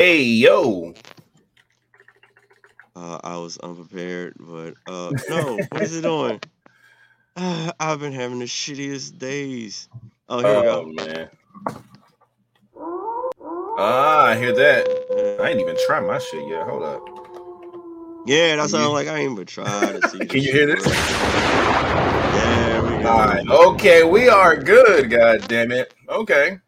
Hey yo. Uh, I was unprepared, but uh, no, what is it doing? Uh, I've been having the shittiest days. Oh, here we Oh go. man. Ah, I hear that. I ain't even try my shit yet. Hold up. Yeah, that sounds like I ain't even tried to see. Can you hear this? Yeah, we go. All right. Okay, we are good. God damn it. Okay.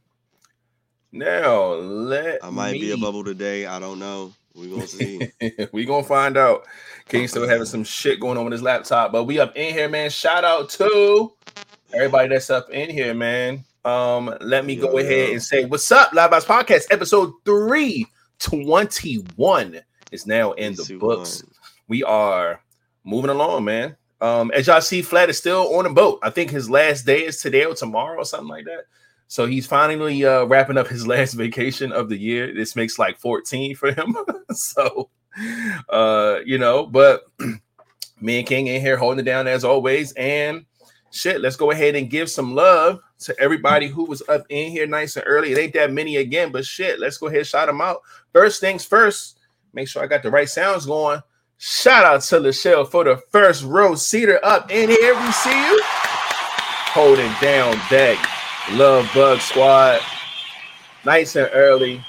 Now let I might be a bubble today. I don't know. We gonna see. we gonna find out. King still having some shit going on with his laptop, but we up in here, man. Shout out to everybody that's up in here, man. Um, let me go Yo, ahead yo. and say what's up, Live Box Podcast, episode 321 is now in the books. We are moving along, man. Um, as y'all see, Flat is still on the boat. I think his last day is today or tomorrow or something like that. So he's finally uh, wrapping up his last vacation of the year. This makes like 14 for him. so, uh, you know, but me and King in here holding it down as always. And shit, let's go ahead and give some love to everybody who was up in here nice and early. It ain't that many again, but shit, let's go ahead and shout them out. First things first, make sure I got the right sounds going. Shout out to Lachelle for the first row seater up in here. We see you holding down deck. Love Bug Squad. Nice and early.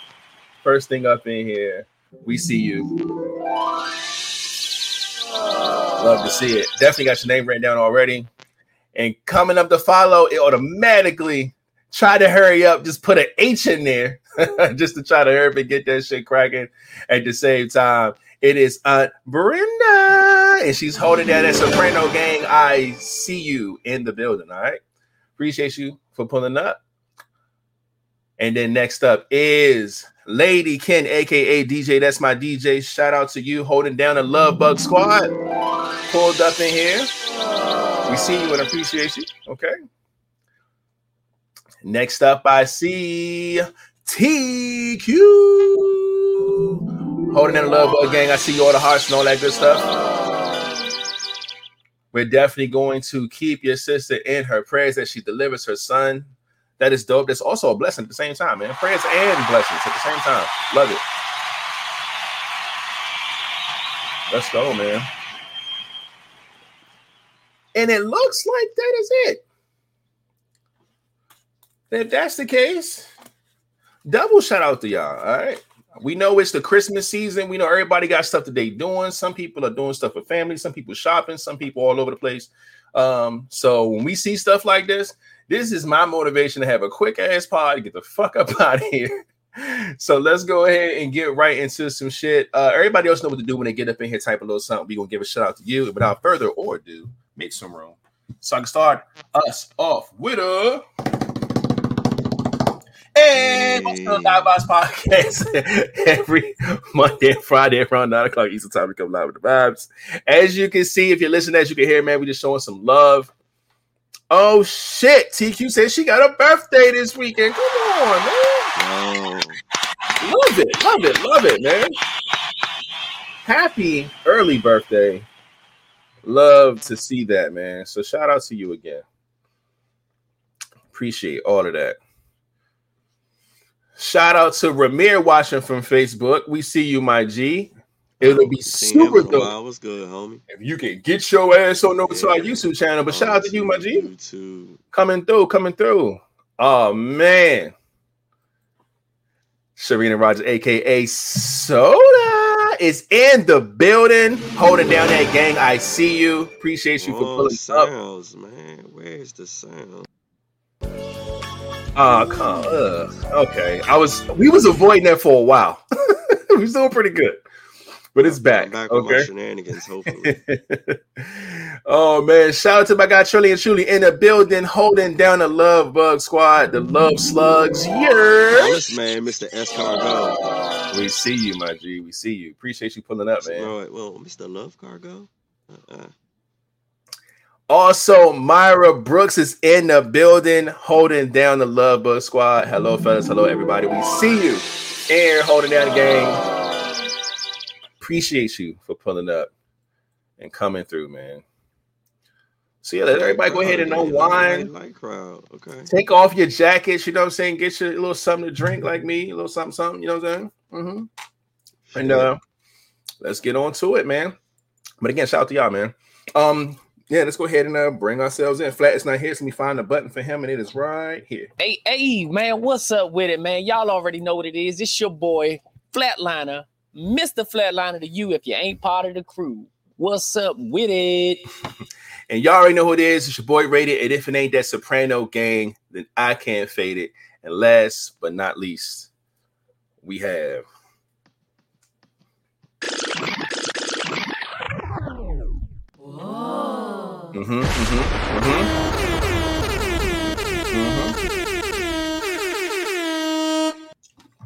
First thing up in here. We see you. Love to see it. Definitely got your name written down already. And coming up to follow, it automatically try to hurry up, just put an H in there just to try to hurry up and get that shit cracking at the same time. It is Aunt Brenda, and she's holding that Soprano gang. I see you in the building. All right. Appreciate you for pulling up. And then next up is Lady Ken, aka DJ. That's my DJ. Shout out to you holding down the Love Bug Squad. Pulled up in here. We see you and appreciate you. Okay. Next up, I see TQ. Holding down the Love Bug Gang. I see you all the hearts and all that good stuff. We're definitely going to keep your sister in her prayers that she delivers her son. That is dope. That's also a blessing at the same time, man. Prayers and blessings at the same time. Love it. Let's go, man. And it looks like that is it. If that's the case, double shout out to y'all. All right. We know it's the Christmas season. We know everybody got stuff that they doing. Some people are doing stuff with family, some people shopping, some people all over the place. Um, so when we see stuff like this, this is my motivation to have a quick ass pod get the fuck up out of here. So let's go ahead and get right into some shit. Uh, everybody else know what to do when they get up in here, type a little something. We gonna give a shout out to you. Without further ado, make some room. So I can start us off with a and what's the Live Box Podcast every Monday and Friday around 9 o'clock Eastern Time to come live with the vibes. As you can see, if you're listening, as you can hear, man, we just showing some love. Oh shit, TQ says she got a birthday this weekend. Come on, man. Yo, Love it, love it, love it, man. Happy early birthday. Love to see that, man. So shout out to you again. Appreciate all of that. Shout out to Ramir watching from Facebook. We see you, my G. It'll be super dope while. What's good, homie? if you can get your ass on over to our YouTube channel. But shout out to you, my G. YouTube. Coming through, coming through. Oh man. Serena Rogers, aka Soda, is in the building, holding down that gang. I see you. Appreciate you for Oh, pulling up. man. Where's the sound? Ah, come. Ugh. Okay, I was. We was avoiding that for a while. we was doing pretty good, but it's back. back okay. shenanigans, hopefully. oh man, shout out to my guy Trilly and Truly in the building, holding down the Love Bug Squad, the Love Slugs. Yes, man, Mr. Escargo. We see you, my G. We see you. Appreciate you pulling up, man. Bro, well, Mr. Love Cargo? Uh-uh. Also, Myra Brooks is in the building, holding down the Love Bug Squad. Hello, fellas. Hello, everybody. We see you. And holding down the game. Appreciate you for pulling up and coming through, man. So yeah, let everybody go ahead and unwind. Light crowd, okay. Take off your jackets, you know what I'm saying? Get your little something to drink like me, a little something, something, you know what I'm saying? Mm-hmm. And uh, let's get on to it, man. But again, shout out to y'all, man. Um, yeah, let's go ahead and uh, bring ourselves in. Flat is not here, so let me find the button for him, and it is right here. Hey, hey, man, what's up with it, man? Y'all already know what it is. It's your boy, Flatliner, Mr. Flatliner to you if you ain't part of the crew. What's up with it? and y'all already know who it is. It's your boy Rated. And if it ain't that Soprano gang, then I can't fade it. And last but not least, we have Mm-hmm, mm-hmm, mm-hmm.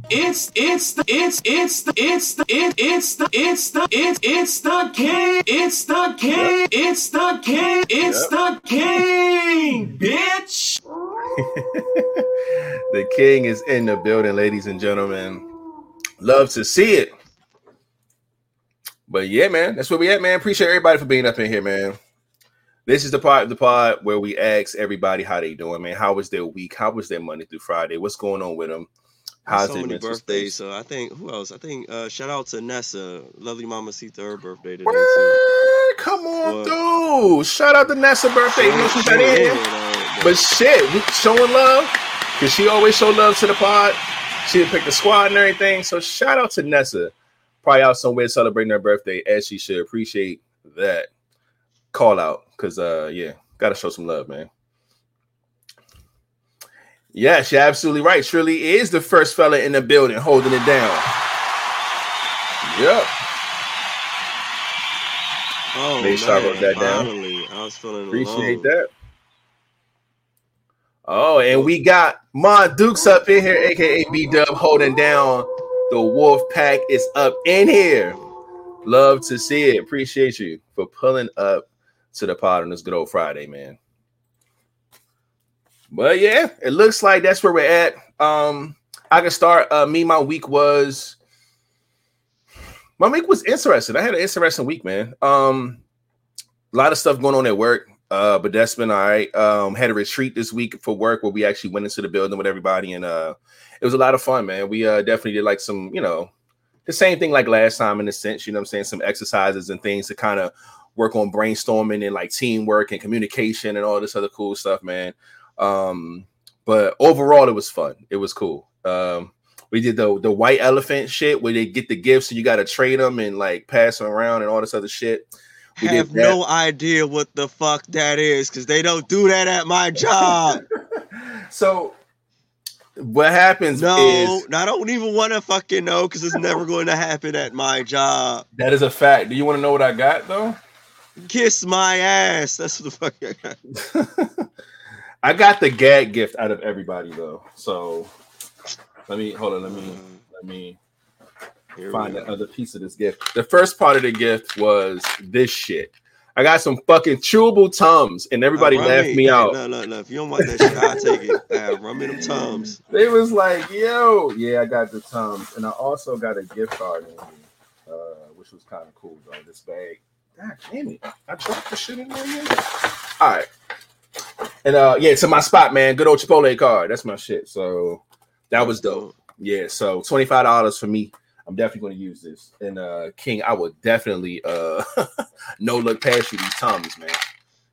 It's it's the it's it's the it's the it it's the it's the it it's the king it's the king it's the king it's yep. the king bitch. the king is in the building, ladies and gentlemen. Love to see it. But yeah, man, that's where we at, man. Appreciate everybody for being up in here, man. This is the part of the pod where we ask everybody how they doing, man. How was their week? How was their Monday through Friday? What's going on with them? How's so many birthdays? So I think who else? I think uh, shout out to Nessa, lovely Mama Sita, her birthday today too. Come on, dude! Shout out to Nessa birthday. You know she's not in, but, but shit, we showing love because she always show love to the pod. She picked the squad and everything. So shout out to Nessa, probably out somewhere celebrating her birthday as she should. Appreciate that call out because uh yeah, gotta show some love, man. Yes, you're absolutely right. Shirley is the first fella in the building holding it down. Yep. Oh, Make sure I wrote that finally. down. I was feeling appreciate alone. that. Oh, and we got Mon Dukes up in here, aka B Dub, holding down the Wolf Pack is up in here. Love to see it. Appreciate you for pulling up to the pod on this good old Friday, man. But yeah, it looks like that's where we're at. Um, I can start. Uh, me, my week was my week was interesting. I had an interesting week, man. Um, a lot of stuff going on at work. Uh, but that's been all right. Um, had a retreat this week for work where we actually went into the building with everybody, and uh, it was a lot of fun, man. We uh definitely did like some, you know, the same thing like last time in a sense, you know I'm saying? Some exercises and things to kind of work on brainstorming and like teamwork and communication and all this other cool stuff, man. Um, but overall, it was fun. It was cool. Um, we did the the white elephant shit where they get the gifts and you got to trade them and like pass them around and all this other shit. We have no idea what the fuck that is because they don't do that at my job. so what happens no, is I don't even want to fucking know because it's never going to happen at my job. That is a fact. Do you want to know what I got though? Kiss my ass. That's what the fuck I got. I got the gag gift out of everybody though. So let me hold on. Let me let me Here find the other piece of this gift. The first part of the gift was this shit. I got some fucking chewable tums, and everybody uh, laughed me, out. No, no, no. If you don't want that shit, I'll take it. Uh, run me them tums. They was like, yo, yeah, I got the tums, and I also got a gift card in here, uh, which was kind of cool though. This bag God damn it. I dropped the shit in there again. All right. And uh yeah, to my spot, man. Good old Chipotle card. That's my shit. So that was dope. Yeah, so $25 for me. I'm definitely going to use this. And uh King, I will definitely uh no look past you these Tommys, man.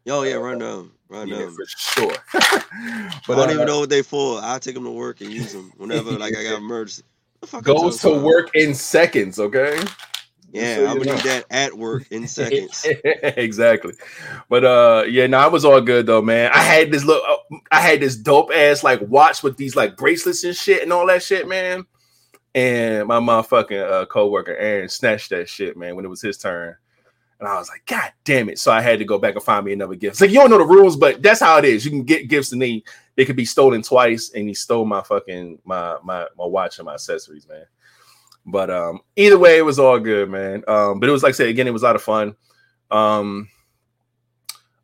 Yo, yeah, run down. Run yeah, down. for sure. but I don't uh, even know what they for. I'll take them to work and use them whenever like I got emergency. Goes to work in seconds, okay? Yeah, I'm gonna need that at work in seconds. exactly. But uh yeah, no, I was all good though, man. I had this look I had this dope ass like watch with these like bracelets and shit and all that shit, man. And my motherfucking uh co-worker Aaron snatched that shit, man, when it was his turn. And I was like, God damn it. So I had to go back and find me another gift. It's like you don't know the rules, but that's how it is. You can get gifts and they they could be stolen twice, and he stole my fucking my my my watch and my accessories, man. But um, either way, it was all good, man. Um, but it was like I said again, it was a lot of fun. Um,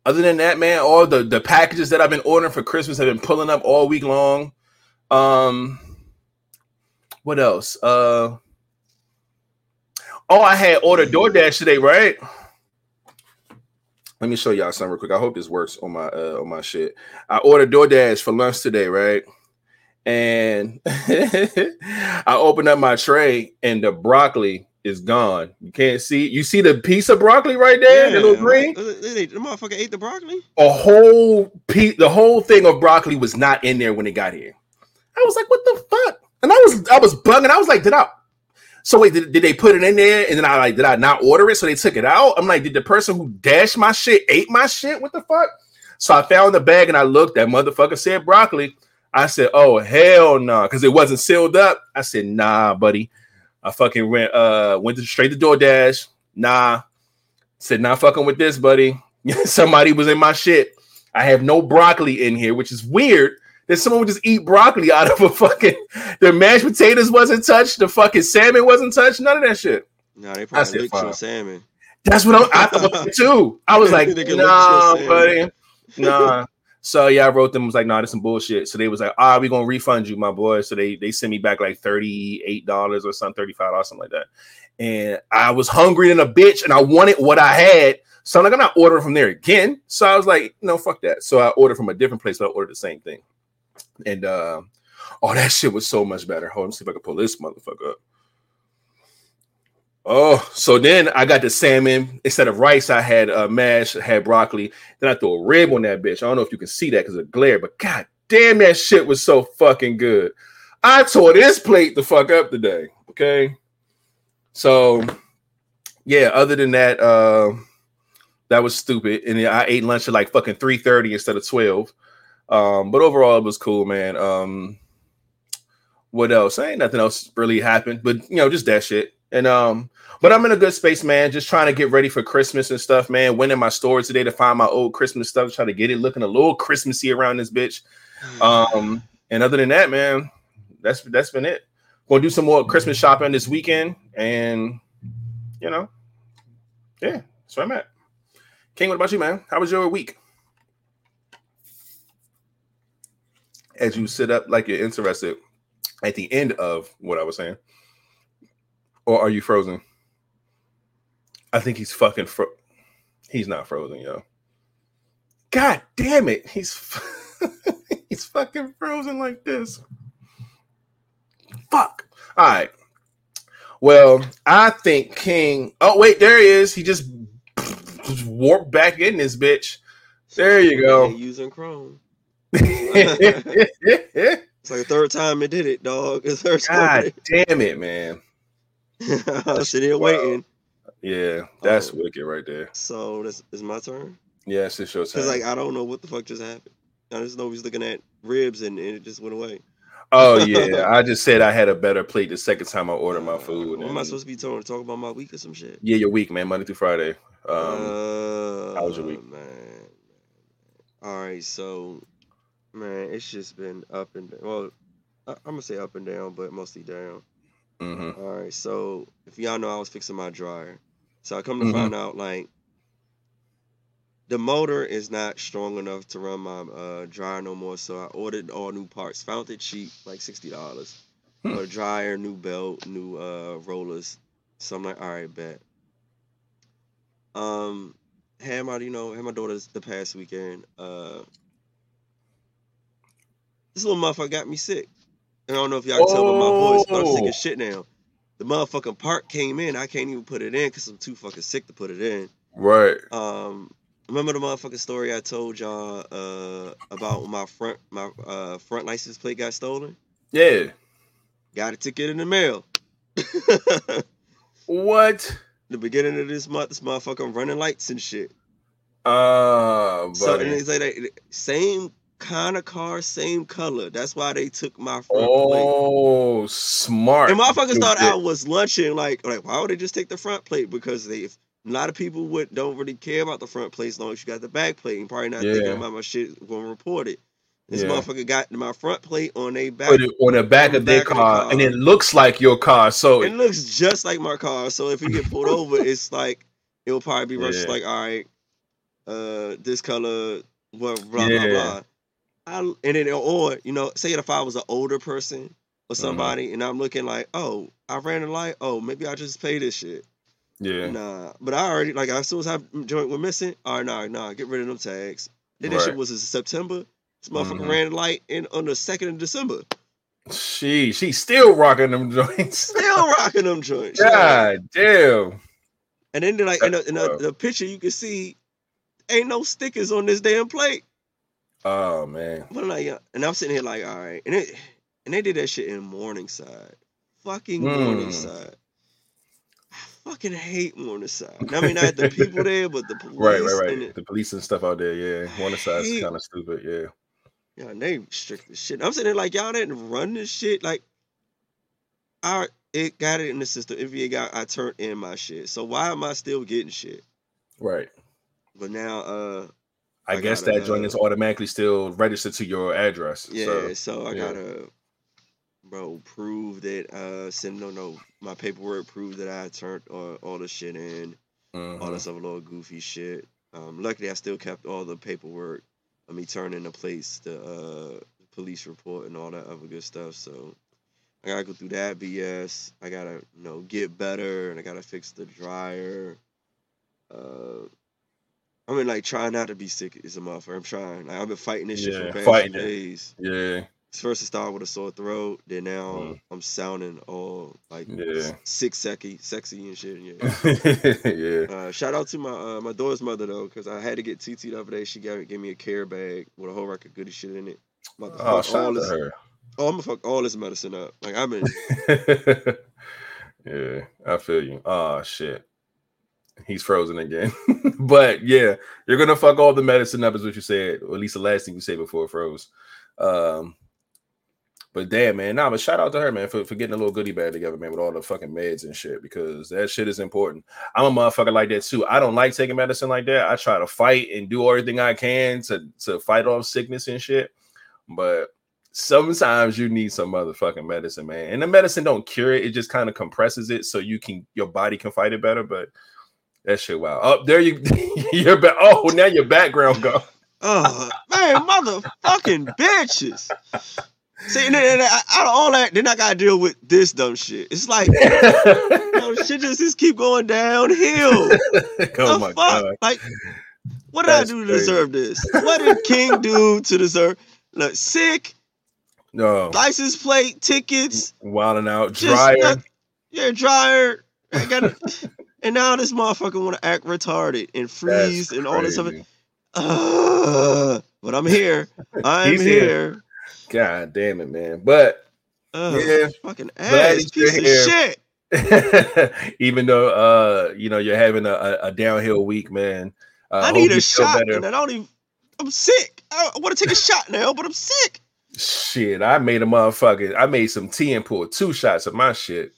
other than that, man, all the the packages that I've been ordering for Christmas have been pulling up all week long. Um, what else? Uh, oh, I had ordered DoorDash today, right? Let me show y'all something real quick. I hope this works on my uh, on my shit. I ordered DoorDash for lunch today, right? And I opened up my tray, and the broccoli is gone. You can't see. You see the piece of broccoli right there, the little green. The motherfucker ate the broccoli. A whole piece, the whole thing of broccoli was not in there when it got here. I was like, "What the fuck?" And I was, I was bugging. I was like, "Did I?" So wait, did, did they put it in there? And then I like, did I not order it? So they took it out. I'm like, did the person who dashed my shit ate my shit? What the fuck? So I found the bag and I looked. That motherfucker said broccoli. I said, oh hell no, nah. because it wasn't sealed up. I said, nah, buddy. I fucking went uh went to straight to DoorDash. Nah. Said not fucking with this, buddy. Somebody was in my shit. I have no broccoli in here, which is weird that someone would just eat broccoli out of a fucking the mashed potatoes wasn't touched, the fucking salmon wasn't touched, none of that shit. No, they probably licked your salmon. That's what I, I thought too. I was like, nah, look at your buddy, nah. So yeah, I wrote them was like, nah, this some bullshit. So they was like, ah, we gonna refund you, my boy. So they they sent me back like thirty eight dollars or something, thirty five dollars, something like that. And I was hungry than a bitch, and I wanted what I had. So I'm like, I'm not ordering from there again. So I was like, no, fuck that. So I ordered from a different place, but I ordered the same thing. And uh, oh, that shit was so much better. Hold on, see if I can pull this motherfucker up. Oh, so then I got the salmon instead of rice. I had uh, mash, had broccoli. Then I threw a rib on that bitch. I don't know if you can see that because of glare, but god damn, that shit was so fucking good. I tore this plate the fuck up today. Okay, so yeah. Other than that, uh, that was stupid. And I ate lunch at like fucking three thirty instead of twelve. Um, but overall, it was cool, man. Um, what else? Ain't nothing else really happened, but you know, just that shit. And um, but I'm in a good space, man. Just trying to get ready for Christmas and stuff, man. Went in my store today to find my old Christmas stuff, try to get it looking a little Christmassy around this bitch. Um, and other than that, man, that's that's been it. Gonna do some more Christmas shopping this weekend, and you know, yeah, that's where I'm at. King, what about you, man? How was your week? As you sit up like you're interested at the end of what I was saying. Or are you frozen? I think he's fucking fro. He's not frozen, yo. God damn it. He's he's fucking frozen like this. Fuck. All right. Well, I think King. Oh, wait, there he is. He just, just warped back in this bitch. There you go. Yeah, using Chrome. It's like the third time it did it, dog. It's the third time. damn it, man. Sitting here waiting. Yeah, that's Oh. wicked right there. So this is my turn. Yeah, it's just your turn. Cause like I don't know what the fuck just happened. I just know he's looking at ribs and, and it just went away. oh yeah, I just said I had a better plate the second time I ordered my food. What am I supposed to be talking? Talk about my week or some shit? yeah, your week, man, Monday through Friday. Um, uh, how was your week? man? All right, so man, it's just been up and down. Well, I, I'm gonna say up and down, but mostly down. Mhm. All right, so if y'all know, I was fixing my dryer. So I come to Mhm. find out, like, the motor is not strong enough to run my uh, dryer no more. So I ordered all new parts. Found it cheap, like sixty dollars. Hmm. A dryer, new belt, new uh, rollers. So I'm like, all right, bet. Um, had my, you know, had my daughters the past weekend. Uh, this little motherfucker got me sick. And I don't know if y'all can tell by my voice, but I'm sick as shit now. The motherfucking part came in. I can't even put it in because I'm too fucking sick to put it in. Right. Um, remember the motherfucking story I told y'all uh about when my front my uh front license plate got stolen? Yeah. Got a ticket in the mail. What? the beginning of this month, this motherfucker running lights and shit. Uh, buddy. So and it's like that, same kind of car, same color. That's why they took my front plate. oh, smart. And motherfuckers thought I was lunching. Like, like why would they just take the front plate? Because they, if, a lot of people would don't really care about the front plate as long as you got the back plate. And probably not thinking about my shit going to report it. This Yeah. motherfucker got my front plate on a back. Put it on the back on the of their back of the car, car. and it looks like your car. So It looks just like my car. So if you get pulled over, it's like it'll probably be rushed Yeah. like, all right, uh, this color, blah blah Yeah. blah blah. I, and then or you know, say if I was an older person Mm-hmm. or somebody, and I'm looking like, oh, I ran a light. Oh, maybe I just pay this shit. yeah, Nah, but I already like as soon as I joint went missing. All right, nah, nah, get rid of them tags. Then this shit was in September. This motherfucker Mhm. ran a light in on the second of December. She she's still rocking them joints. Still rocking them joints. God damn. And then like in, the, in the, the picture you can see ain't no stickers on this damn plate. Oh man. But like, uh, and I'm sitting here like, all right, and it and they did that shit in Morningside, fucking Mm. Morningside. I fucking hate Morningside. I mean, not the people there, but the police. Right, right, right. it- The police and stuff out there, yeah. One side's hate- kind of stupid, yeah. Yeah, they strict as shit. I'm sitting there like, y'all didn't run this shit. Like, I it got it in the system. If you got, I turned in my shit. So why am I still getting shit? Right. But now, uh, I, I guess gotta, that joint is automatically still registered to your address. yeah. So, So, I yeah. gotta, bro, prove that. Uh, send no, no, my paperwork prove that I turned all, all the shit in. mhm. all this other little goofy shit. Um, luckily, I still kept all the paperwork of me turning the place, the uh, police report, and all that other good stuff. So I gotta go through that BS. I gotta, you know, get better, and I gotta fix the dryer. Uh, I mean, like, trying not to be sick is a motherfucker. I'm trying. Like, I've been fighting this shit for the past fighting few it. days. Yeah. First, it started with a sore throat. Then now Mm. I'm sounding all like Yeah. sick, sexy, sexy and shit. Yeah. yeah. Uh, shout out to my uh, my daughter's mother though, because I had to get TT the other day. She gave, gave me a care bag with a whole rack of goody shit in it. About to Oh, shout all this, her. oh, I'm gonna fuck all this medicine up. Like I've been, yeah, I feel you. Oh shit. He's frozen again. but yeah, you're gonna fuck all the medicine up, is what you said, or at least the last thing you said before it froze. Um but damn man, nah, but shout out to her, man, for, for getting a little goodie bag together, man, with all the fucking meds and shit, because that shit is important. I'm a motherfucker like that too. I don't like taking medicine like that. I try to fight and do everything I can to to fight off sickness and shit. But sometimes you need some motherfucking medicine, man. And the medicine don't cure it; it just kind of compresses it so you can your body can fight it better. But that shit, wow. Oh, there you, you're back. Oh, now your background go. oh man, motherfucking bitches. See, and then, and out of all that, then I gotta deal with this dumb shit. It's like, you know, shit just, just keep going downhill. oh the my fuck? god. Like, what did That's I do to crazy. deserve this? What did King do to deserve? Look, sick, No, license plate, tickets, wilding out, dryer. not- yeah, dryer. I got and now this motherfucker want to act retarded and That's freeze and all this stuff. Uh, but I'm here. I'm here. here. God damn it, man. But Uh, Yeah. fucking ass piece of shit. even though uh you know you're having a, a, downhill week, man. Uh, I need a shot, and I don't even. I'm sick. I, want to take a shot now, but I'm sick. Shit, I made a motherfucker. I made some tea and poured two shots of my shit.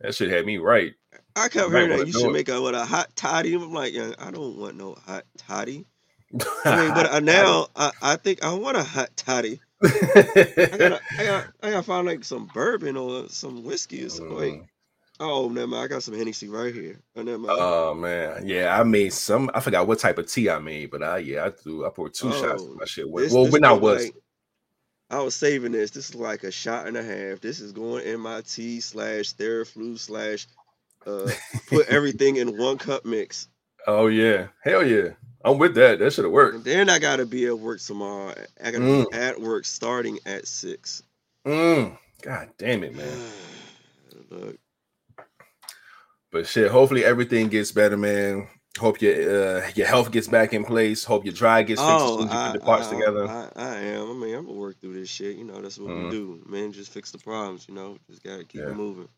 That shit had me right. I kept hearing that you should it. make a what a hot toddy. I'm like, yeah, I don't want no hot toddy. I mean, but uh, now I, I think I want a hot toddy. I gotta, I got, I gotta find like some bourbon or some whiskey or something. Wait, Mm. oh, never mind. I got some Hennessy right here. Oh, never mind. Oh man, yeah, I made some. I forgot what type of tea I made, but I yeah, I threw. I poured two shots of Oh, my shit. This- well, this when I was, like- I was saving this. This is like a shot and a half. This is going in my tea slash Theraflu slash uh, put everything in one cup mix. oh yeah, hell yeah, I'm with that. That should have worked. And then I gotta be at work tomorrow. I gotta Mm. be at work starting at six. Mm, God damn it, man. Look, But shit, hopefully everything gets better, man. Hope your uh, your health gets back in place. Hope your dry gets fixed oh, you I, put the parts I- together. I, I am. I mean, I'm gonna work through this shit. You know, that's what Mhm. we do. Man, just fix the problems. You know, just gotta keep Yeah. moving.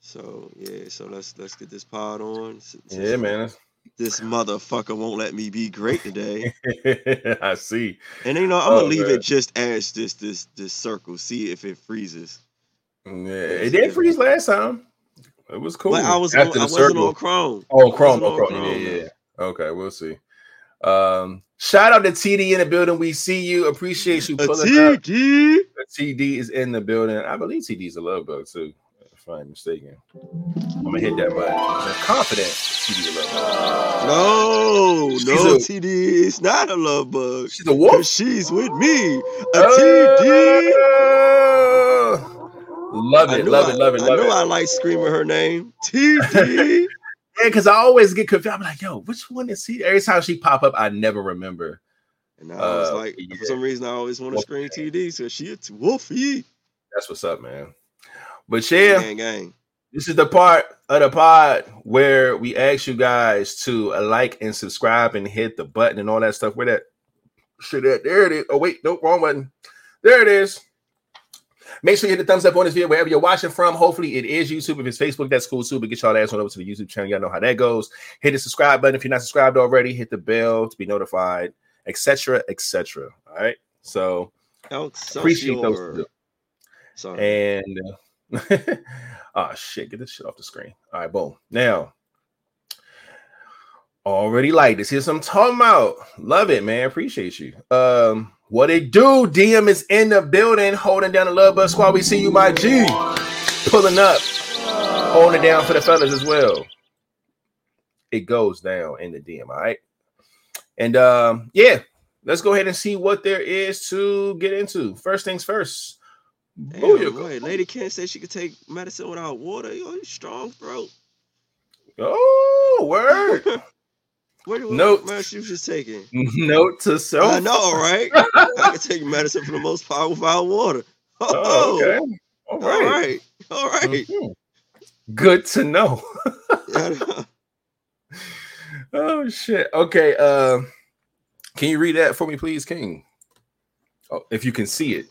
So yeah, so let's let's get this pod on. Yeah, man. This motherfucker won't let me be great today. I see. And you know, I'm gonna Oh, leave man. it just as this this this circle. See if it freezes. Yeah, it did freeze last time. It was cool. But I was on, After I the wasn't circle. on Chrome. Oh, Chrome. Oh, on Chrome. Yeah, yeah, yeah. Okay, we'll see. Um, shout out to TD in the building. We see you. Appreciate you A pulling up. TD. TD is in the building. I believe TD is a love bug too, if I'm not mistaken. I'm gonna hit that button. I'm confident TD a love bug. No, She's no, a- TD it's not a love bug. She's a wolf. she's with me. A TD. Oh! Love it, love I, it, love it, I love knew it. I like screaming her name. TD. Yeah, because I always get confused. I'm like, yo, which one is he? Every time she pop up, I never remember. and I was Uh, like, yeah. for some reason, I always want to scream TD. So she a t- wolfie. That's what's up, man. But yeah, Gang, gang. this is the part of the pod where we ask you guys to like and subscribe and hit the button and all that stuff. Where that shit at? There it is. Oh wait, nope, wrong button. There it is. Make sure you hit the thumbs up on this video wherever you're watching from. Hopefully, it is YouTube. If it's Facebook, that's cool too. But get y'all ass on over to the YouTube channel. Y'all know how that goes. Hit the subscribe button if you're not subscribed already. Hit the bell to be notified, etc., etc. All right. So appreciate those. Sorry. And uh, oh shit, get this shit off the screen. All right, boom. Now, already like this. Here's some talking about. Love it, man. Appreciate you. Um, what it do? DM is in the building, holding down the love bus squad. We see you, my G, pulling up, holding it down for the fellas as well. It goes down in the DM, all right. And um, yeah, let's go ahead and see what there is to get into. First things first. Damn, wait, Lady Ken said she could take medicine without water. Yo, you strong, bro. Oh, word. What what Note. medicine you just taking? Note to self. I know, right? I can take medicine for the most part without water. Oh, okay. All All right. right. All right. Mhm. Good to know. Yeah, oh shit. Okay. Uh, can you read that for me, please, King? Oh, if you can see it.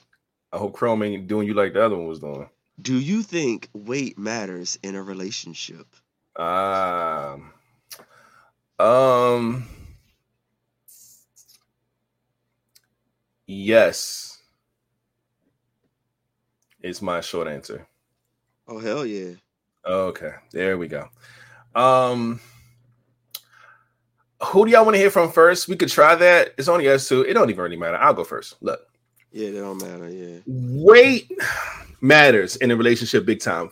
I hope Chrome ain't doing you like the other one was doing. Do you think weight matters in a relationship? Um. Um. Yes. It's my short answer. Oh hell yeah. Okay, there we go. Um, who do y'all want to hear from first? We could try that. It's only us two. It don't even really matter. I'll go first. Look, Yeah, that don't matter. Yeah. weight matters in a relationship big time.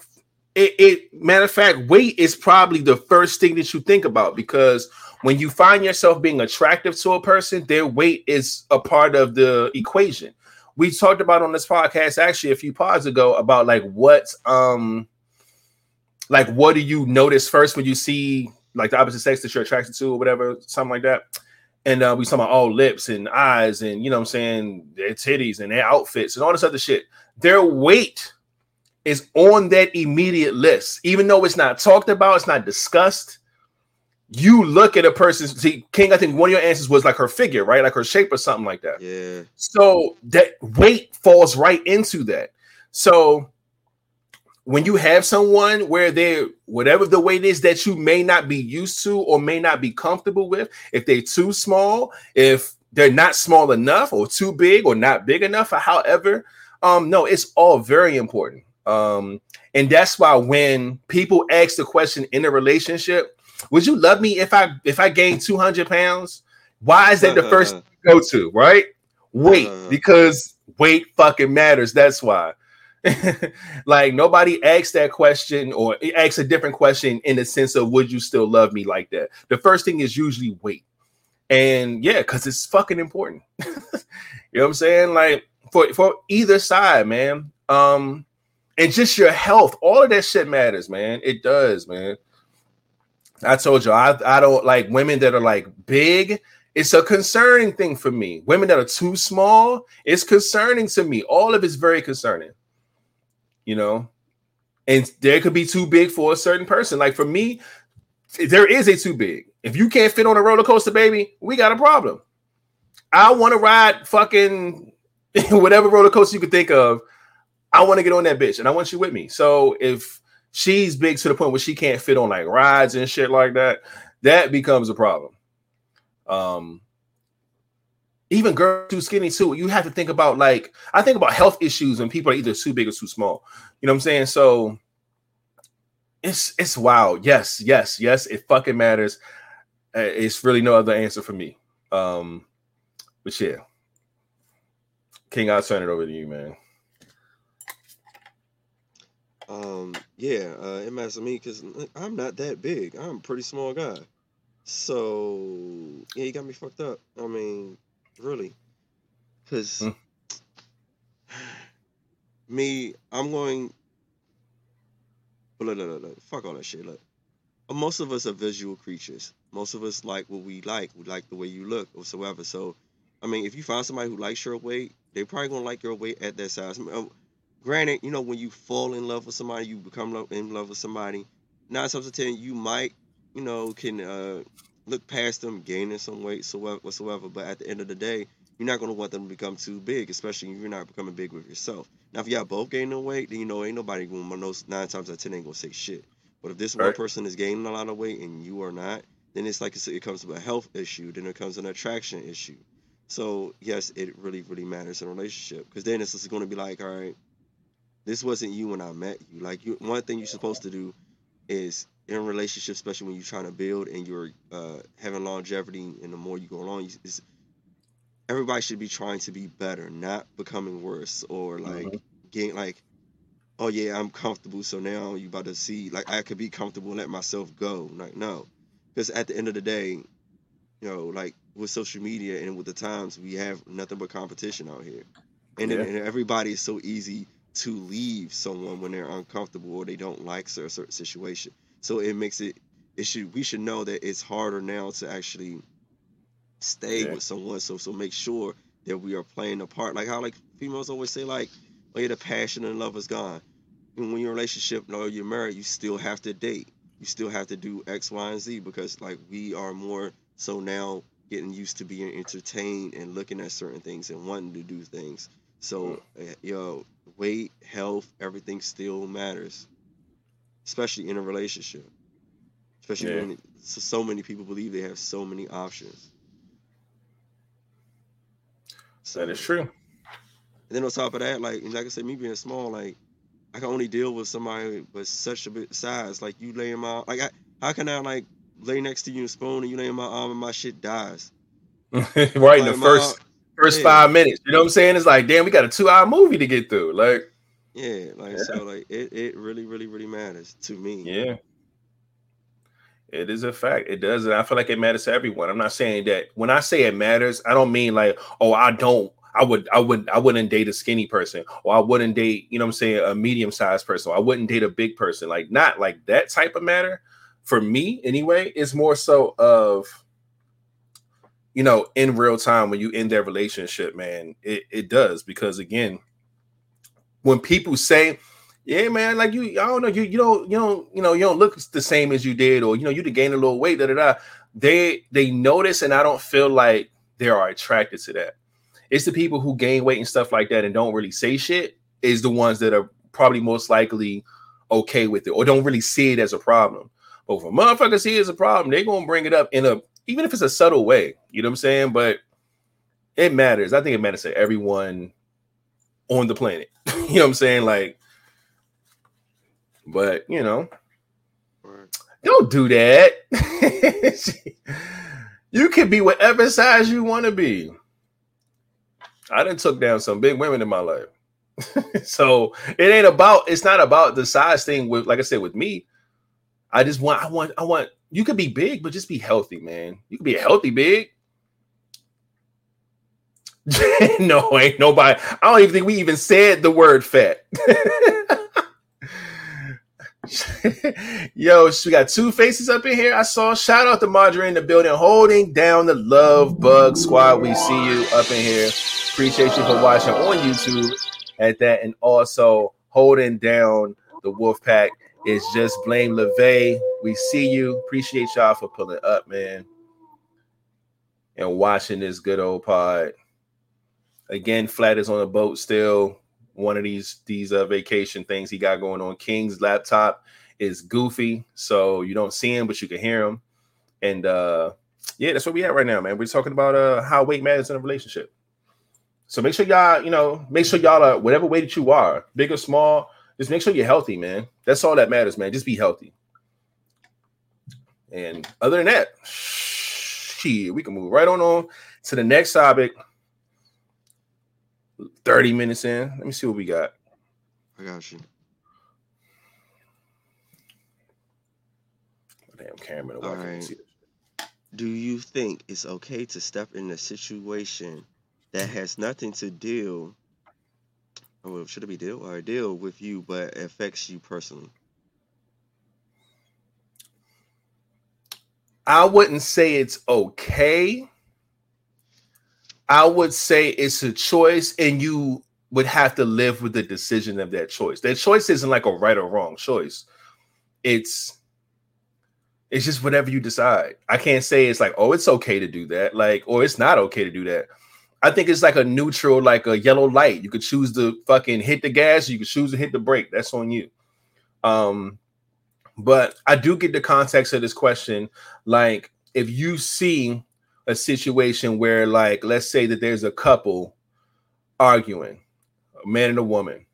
It, it matter of fact, weight is probably the first thing that you think about because when you find yourself being attractive to a person, their weight is a part of the equation. We talked about on this podcast actually a few pods ago about like what um like what do you notice first when you see like the opposite sex that you're attracted to or whatever, something like that. And uh, we talking about all lips and eyes and you know what I'm saying, their titties and their outfits and all this other shit. Their weight is on that immediate list, even though it's not talked about, it's not discussed. You look at a person. See, King, I think one of your answers was like her figure, right? Like her shape or something like that. Yeah. So that weight falls right into that. So when you have someone where they're whatever the weight is that you may not be used to or may not be comfortable with, if they're too small, if they're not small enough or too big or not big enough, or however, um, no, it's all very important. Um, and that's why when people ask the question in a relationship, would you love me if I if I gained 200 pounds? Why is that the first thing you go to, right? Weight, Uh. because weight fucking matters. That's why. like nobody asks that question or asks a different question in the sense of would you still love me like that? The first thing is usually weight. And yeah, because it's fucking important. you know what I'm saying? Like for for either side, man. Um, and just your health, all of that shit matters, man. It does, man. I told you, I, I don't like women that are like big. It's a concerning thing for me. Women that are too small, it's concerning to me. All of it's very concerning, you know. And there could be too big for a certain person. Like for me, there is a too big. If you can't fit on a roller coaster, baby, we got a problem. I want to ride fucking whatever roller coaster you could think of. I want to get on that bitch and I want you with me. So if she's big to the point where she can't fit on like rides and shit like that, that becomes a problem. Um, even girls too skinny too. You have to think about like I think about health issues when people are either too big or too small. You know what I'm saying? So it's it's wild. Yes, yes, yes. It fucking matters. Uh, It's really no other answer for me. Um, but yeah, King, I'll turn it over to you, man. Um, yeah, uh, it matters to me because I'm not that big. I'm a pretty small guy. So, yeah, you got me fucked up. I mean, really. Because Mm. me, I'm going. Look, look, look, look, fuck all that shit. Look, most of us are visual creatures. Most of us like what we like. We like the way you look, or whatsoever. So, I mean, if you find somebody who likes your weight, they probably gonna like your weight at that size. I mean, uh, granted, you know, when you fall in love with somebody, you become lo- in love with somebody. Nine times out of ten, you might, you know, can uh, look past them gaining some weight, so whatsoever. But at the end of the day, you're not gonna want them to become too big, especially if you're not becoming big with yourself. Now, if y'all both gaining weight, then you know ain't nobody going to know nine times out of ten ain't gonna say shit. But if this one person is gaining a lot of weight and you are not, then it's like it comes to a health issue. Then it comes an attraction issue. So yes, it really, really matters in a relationship because then it's just going to be like, all right, this wasn't you when I met you. Like you, one thing you're supposed to do is in relationships, especially when you're trying to build and you're uh, having longevity, and the more you go along, everybody should be trying to be better, not becoming worse or like Mhm. getting like, oh yeah, I'm comfortable, so now you about to see like I could be comfortable and let myself go. Like no, because at the end of the day, you know, like with social media and with the times, we have nothing but competition out here, and, Yeah. and everybody is so easy to leave someone when they're uncomfortable or they don't like a certain situation. So it makes it it should we should know that it's harder now to actually stay Yeah. with someone. So so make sure that we are playing a part. Like how like females always say like, oh yeah, the passion and love is gone. And when you're in a relationship or you're married, you still have to date. You still have to do X, Y, and Z because like we are more so now getting used to being entertained and looking at certain things and wanting to do things. So uh, yo, weight, health, everything still matters, especially in a relationship. Especially Yeah. when so, so many people believe they have so many options. So, That is true. and then on top of that, like like I said, me being small, like I can only deal with somebody with such a big size. Like you lay in my like I, how can I like lay next to you and spoon and you lay in my arm and my shit dies? right in the Like, first first yeah. five minutes. You know what I'm saying? It's like, damn, we got a two hour movie to get through. Like, Yeah, like Yeah. so like it, it really, really, really matters to me. yeah. It is a fact. It does. And I feel like it matters to everyone. I'm not saying that when I say it matters, I don't mean like, oh, I don't. I would, I would, I wouldn't date a skinny person, or I wouldn't date, you know what I'm saying, a medium sized person, or I wouldn't date a big person. Like, not like that type of matter. For me, anyway, it's more so of, you know, in real time when you end that relationship, man, it, it does. Because again, when people say, yeah, man, like you, I don't know, you, you don't, you don't, you know, you don't look the same as you did, or you know, you to gain a little weight, da da da. They they notice, and I don't feel like they are attracted to that. It's the people who gain weight and stuff like that and don't really say shit is the ones that are probably most likely okay with it or don't really see it as a problem. But if a motherfucker see it as a problem, they're gonna bring it up in a even if it's a subtle way. You know what I'm saying? But it matters. I think it matters to everyone on the planet. you know what I'm saying? Like, but you know, don't do that. you can be whatever size you want to be. I done took down some big women in my life. so it ain't about it's not about the size thing with like I said with me. I just want I want I want you could be big, but just be healthy, man. You could be a healthy big. no, ain't nobody. I don't even think we even said the word fat. Yo, we got two faces up in here. I saw. Shout out to Marjorie in the building, holding down the Love Bug Squad. We see you up in here. Appreciate you for watching on YouTube at that, and also holding down the Wolf Pack is just blame LeVay. We see you. Appreciate y'all for pulling up, man, and watching this good old pod. Again, Flat is on a boat still. One of these these uh, vacation things he got going on. King's laptop is goofy, so you don't see him, but you can hear him. And uh yeah, that's where we at right now, man. We're talking about uh how weight matters in a relationship. So make sure y'all, you know, make sure y'all are whatever weight that you are, big or small, just make sure you're healthy, man. That's all that matters, man. Just be healthy. And other than that, shit, we can move right on on to the next topic. 30 minutes in. Let me see what we got. I got you. Damn camera. All Why can't I right. Do you think it's okay to step in a situation that has nothing to deal, oh, or should it be deal or deal with you, but affects you personally? I wouldn't say it's okay. I would say it's a choice, and you would have to live with the decision of that choice. That choice isn't like a right or wrong choice. It's it's just whatever you decide. I can't say it's like, oh, it's okay to do that, like, or it's not okay to do that. I think it's like a neutral, like a yellow light. You could choose to fucking hit the gas, you could choose to hit the brake. That's on you. Um, but I do get the context of this question. Like, if you see a situation where, like, let's say that there's a couple arguing, a man and a woman,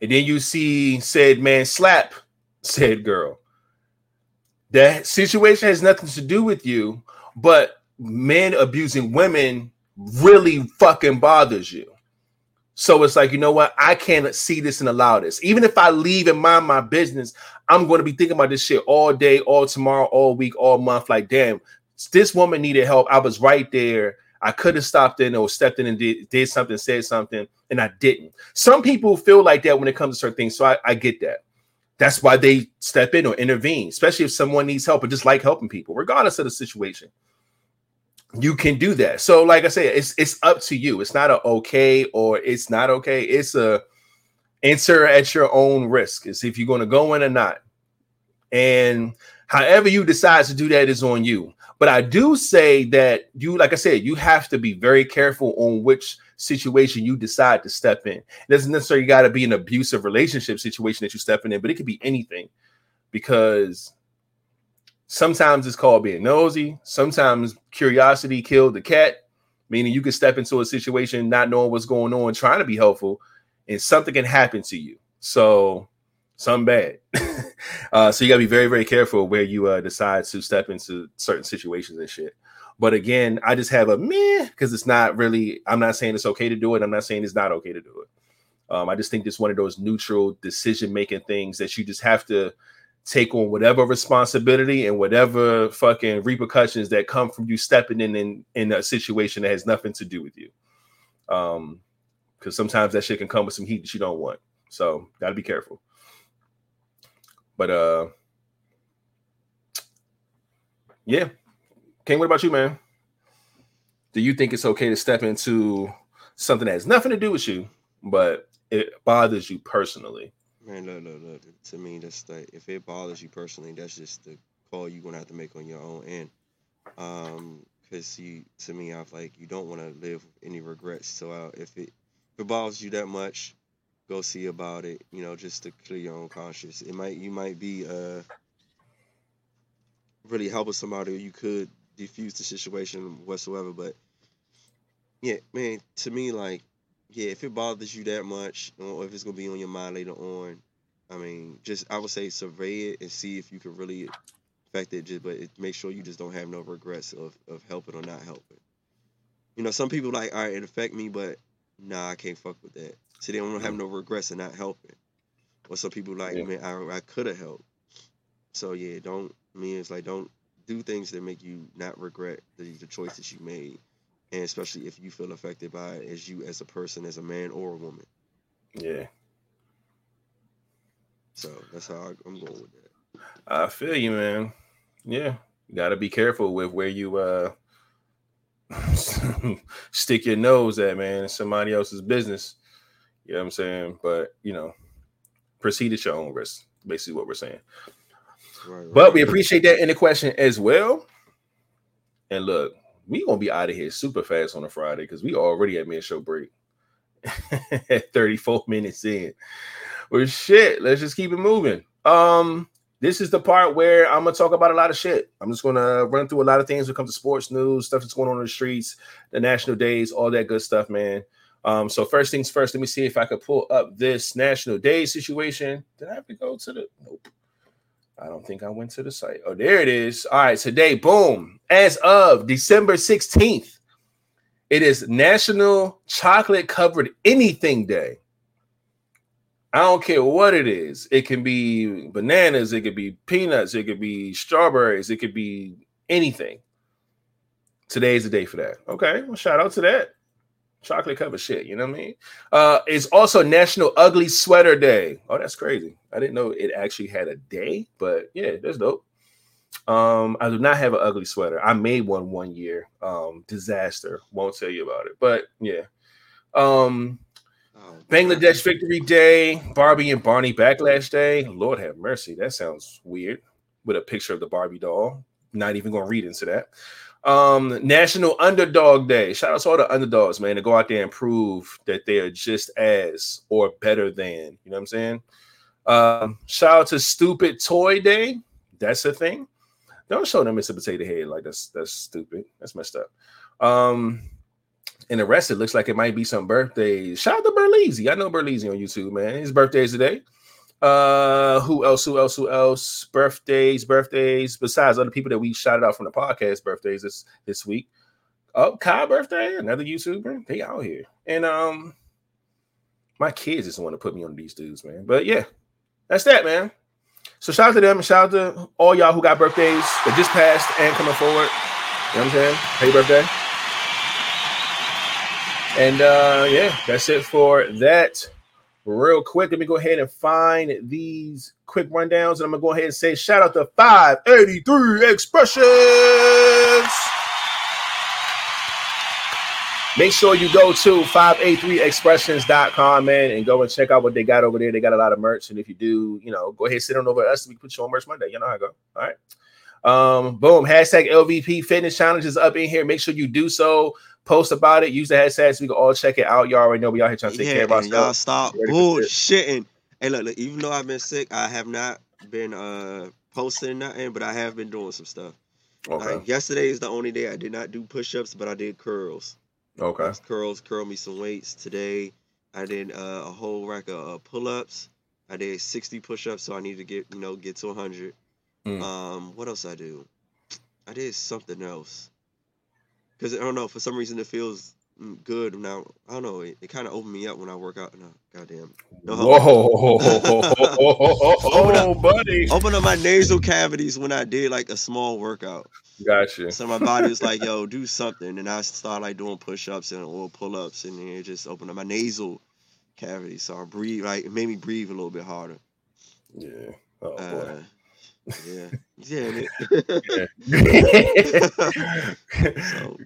and then you see said man slap said girl. That situation has nothing to do with you, but men abusing women really fucking bothers you. So it's like, you know what? I can't see this and allow this. Even if I leave and mind my business, I'm going to be thinking about this shit all day, all tomorrow, all week, all month. Like, damn, this woman needed help. I was right there. I could have stopped in or stepped in and did, did something, said something, and I didn't. Some people feel like that when it comes to certain things. So I, I get that. That's why they step in or intervene, especially if someone needs help or just like helping people, regardless of the situation you can do that. So, like I said, it's it's up to you. It's not a okay or it's not okay. It's a answer at your own risk. Is if you're going to go in or not. And however you decide to do that is on you. But I do say that you, like I said, you have to be very careful on which situation you decide to step in. It doesn't necessarily got to be an abusive relationship situation that you're stepping in, but it could be anything because Sometimes it's called being nosy. Sometimes curiosity killed the cat, meaning you can step into a situation not knowing what's going on, trying to be helpful, and something can happen to you. So, something bad. uh, so you gotta be very, very careful where you uh, decide to step into certain situations and shit. But again, I just have a meh because it's not really. I'm not saying it's okay to do it. I'm not saying it's not okay to do it. Um, I just think it's one of those neutral decision making things that you just have to take on whatever responsibility and whatever fucking repercussions that come from you stepping in in, in a situation that has nothing to do with you. Um, because sometimes that shit can come with some heat that you don't want. So gotta be careful. But uh yeah. King, what about you, man? Do you think it's okay to step into something that has nothing to do with you, but it bothers you personally? Man, no, no, no. To me, that's like if it bothers you personally, that's just the call you're gonna have to make on your own end. Um, because you, to me, I feel like you don't want to live any regrets. So uh, if it if it bothers you that much, go see about it. You know, just to clear your own conscience. It might you might be uh really helping somebody, or you could defuse the situation whatsoever. But yeah, man, to me, like yeah, if it bothers you that much, or if it's gonna be on your mind later on, I mean, just I would say survey it and see if you can really affect it. Just but it, make sure you just don't have no regrets of of helping or not helping. You know, some people like, all right, it affect me, but nah, I can't fuck with that. So they don't have no regrets of not helping. Or some people like, yeah. man, I, I could have helped. So yeah, don't. I mean, it's like don't do things that make you not regret the, the choices you made and especially if you feel affected by it as you as a person, as a man or a woman. Yeah. So that's how I, am going with that. I feel you, man. Yeah, you got to be careful with where you uh stick your nose at, man. It's somebody else's business. You know what I'm saying? But you know, proceed at your own risk. Basically, what we're saying. Right, right. But we appreciate that in the question as well. And look, we gonna be out of here super fast on a Friday because we already at mid show break at 34 minutes in. Well, shit, let's just keep it moving. Um, this is the part where I'm gonna talk about a lot of shit. I'm just gonna run through a lot of things when it comes to sports news, stuff that's going on in the streets, the national days, all that good stuff, man. Um, so first things first, let me see if I could pull up this national day situation. Did I have to go to the nope? I don't think I went to the site. Oh, there it is. All right, today, boom. As of December 16th, it is National Chocolate Covered Anything Day. I don't care what it is. It can be bananas, it could be peanuts, it could be strawberries, it could be anything. Today is the day for that. Okay, well, shout out to that chocolate covered shit. You know what I mean? Uh, it's also National Ugly Sweater Day. Oh, that's crazy. I didn't know it actually had a day, but yeah, that's dope. Um, I do not have an ugly sweater. I made one one year. Um, disaster. Won't tell you about it, but yeah. Um, Oh, Bangladesh Victory Day, Barbie and Barney Backlash Day. Lord have mercy. That sounds weird. With a picture of the Barbie doll. Not even gonna read into that. Um, National Underdog Day. Shout out to all the underdogs, man, to go out there and prove that they are just as or better than. You know what I'm saying? Um, shout out to Stupid Toy Day. That's a thing. Don't show them Mr. Potato Head like that's that's stupid. That's messed up. Um, and the rest, it looks like it might be some birthdays. Shout out to Burleezy. I know Burleezy on YouTube, man. His birthday is today. Uh, who else? Who else? Who else? Birthdays, birthdays. Besides other people that we shouted out from the podcast birthdays this this week. Oh, Kai birthday, another YouTuber. They out here, and um, my kids just want to put me on these dudes, man. But yeah, that's that, man. So shout out to them, and shout out to all y'all who got birthdays that just passed and coming forward. You know what I'm saying? Happy birthday. And uh yeah, that's it for that. Real quick, let me go ahead and find these quick rundowns, and I'm gonna go ahead and say shout out to 583 Expressions. Make sure you go to 583expressions.com, man, and go and check out what they got over there. They got a lot of merch. And if you do, you know, go ahead sit on over us. We put you on merch Monday. You know how I go. All right. Um, boom. Hashtag LVP Fitness Challenge is up in here. Make sure you do so. Post about it. Use the hashtag so we can all check it out. Y'all already know we out here trying to take care Yeah, of and y'all stop Ready for shit. bullshitting. Hey, look, look, even though I've been sick, I have not been uh posting nothing, but I have been doing some stuff. Okay. Like yesterday is the only day I did not do push-ups, but I did curls. Okay. Curls, curl me some weights. Today I did uh, a whole rack of uh, pull-ups. I did 60 push-ups, so I need to get you know get to 100. Mm. Um, what else I do? I did something else. Cause I don't know, for some reason it feels mm, good now. I don't know. It, it kind of opened me up when I work out. No, goddamn. No, Whoa, Open up. oh, buddy. Open up my nasal cavities when I did like a small workout. Gotcha. So my body was like, "Yo, do something," and I started like doing push-ups and or pull-ups, and it just opened up my nasal cavity. So I breathe, like it made me breathe a little bit harder. Yeah. Oh boy. Uh, yeah, yeah. So,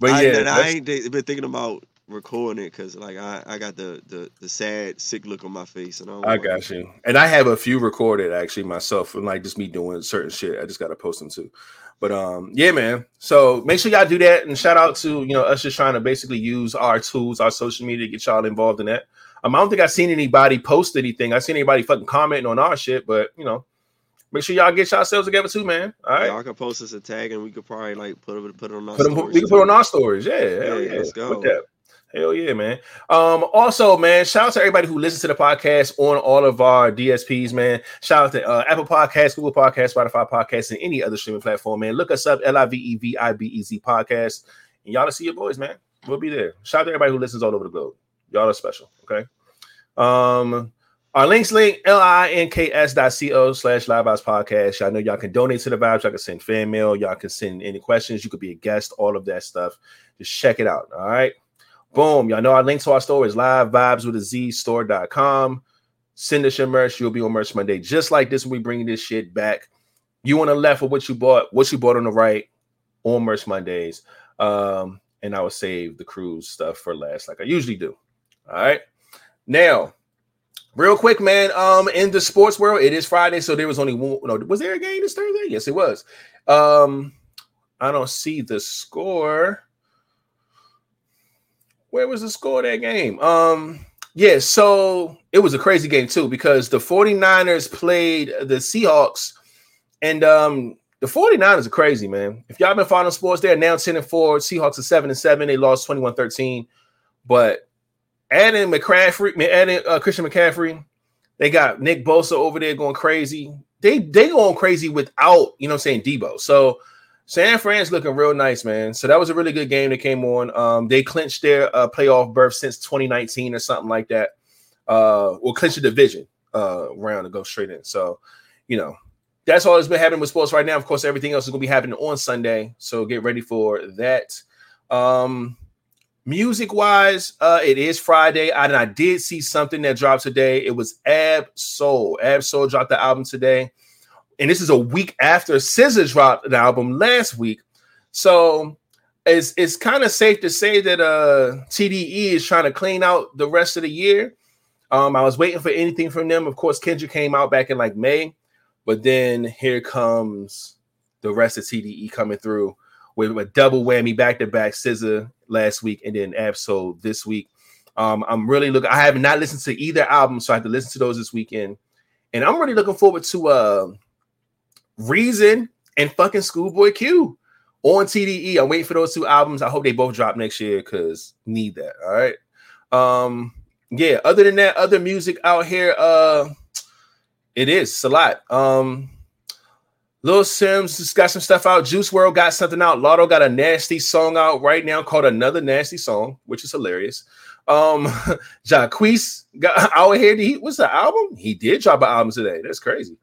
but I, yeah, and I ain't th- been thinking about recording it because like I, I got the, the the sad sick look on my face, and I, don't I got you. And I have a few recorded actually myself, and like just me doing certain shit. I just gotta post them too. But um, yeah, man. So make sure y'all do that, and shout out to you know us just trying to basically use our tools, our social media to get y'all involved in that. Um, I don't think I've seen anybody post anything. I've seen anybody fucking commenting on our shit, but you know, make sure y'all get yourselves together too, man. All right. Y'all can post us a tag, and we could probably like put it put it on our. Put stories we can put on our stories. Yeah, hell Yeah, yeah. let's go. Hell yeah, man. Um, also, man, shout out to everybody who listens to the podcast on all of our DSPs, man. Shout out to uh, Apple Podcasts, Google Podcasts, Spotify Podcasts, and any other streaming platform, man. Look us up, L-I-V-E-V-I-B-E-Z podcast. And y'all to see your boys, man. We'll be there. Shout out to everybody who listens all over the globe. Y'all are special, okay? Um, our links link L-I-N-K-S dot C-O slash live vibes podcast. Y'all know y'all can donate to the vibes. Y'all can send fan mail. Y'all can send any questions. You could be a guest, all of that stuff. Just check it out. All right. Boom. Y'all know our link to our store is live vibes with a Z store.com. Send us your merch. You'll be on Merch Monday. Just like this, we bring this shit back. You on the left of what you bought, what you bought on the right on Merch Mondays. Um, and I will save the cruise stuff for last, like I usually do. All right. Now, real quick, man. Um, in the sports world, it is Friday, so there was only one. No, was there a game this Thursday? Yes, it was. Um, I don't see the score. Where was the score that game? Um, yeah, so it was a crazy game too because the 49ers played the Seahawks, and um, the 49ers are crazy, man. If y'all been following sports, they're now 10 and 4. Seahawks are 7 and 7. They lost 21 13. But adding McCaffrey, adding uh, Christian McCaffrey, they got Nick Bosa over there going crazy. They they going crazy without, you know I'm saying, Deebo. So San Fran's looking real nice, man. So that was a really good game that came on. Um, they clinched their uh, playoff berth since 2019 or something like that. Uh, or clinched the division uh, round to go straight in. So, you know, that's all that's been happening with sports right now. Of course, everything else is going to be happening on Sunday. So get ready for that. Um, music wise, uh, it is Friday. I, And I did see something that dropped today. It was Ab Soul. Ab Soul dropped the album today and this is a week after SZA dropped an album last week. So it's it's kind of safe to say that uh TDE is trying to clean out the rest of the year. Um, I was waiting for anything from them. Of course, Kendrick came out back in like May, but then here comes the rest of TDE coming through with a double whammy back to back SZA last week and then Ab-Soul this week. Um, I'm really looking. I have not listened to either album, so I have to listen to those this weekend, and I'm really looking forward to uh Reason and fucking Schoolboy Q on TDE. I'm waiting for those two albums. I hope they both drop next year because need that. All right. Um, yeah, other than that, other music out here, uh, it is a lot. Um, Lil Sims just got some stuff out. Juice WRLD got something out. Latto got a nasty song out right now called Another Nasty Song, which is hilarious. Um, got out here. He what's the album? He did drop an album today. That's crazy.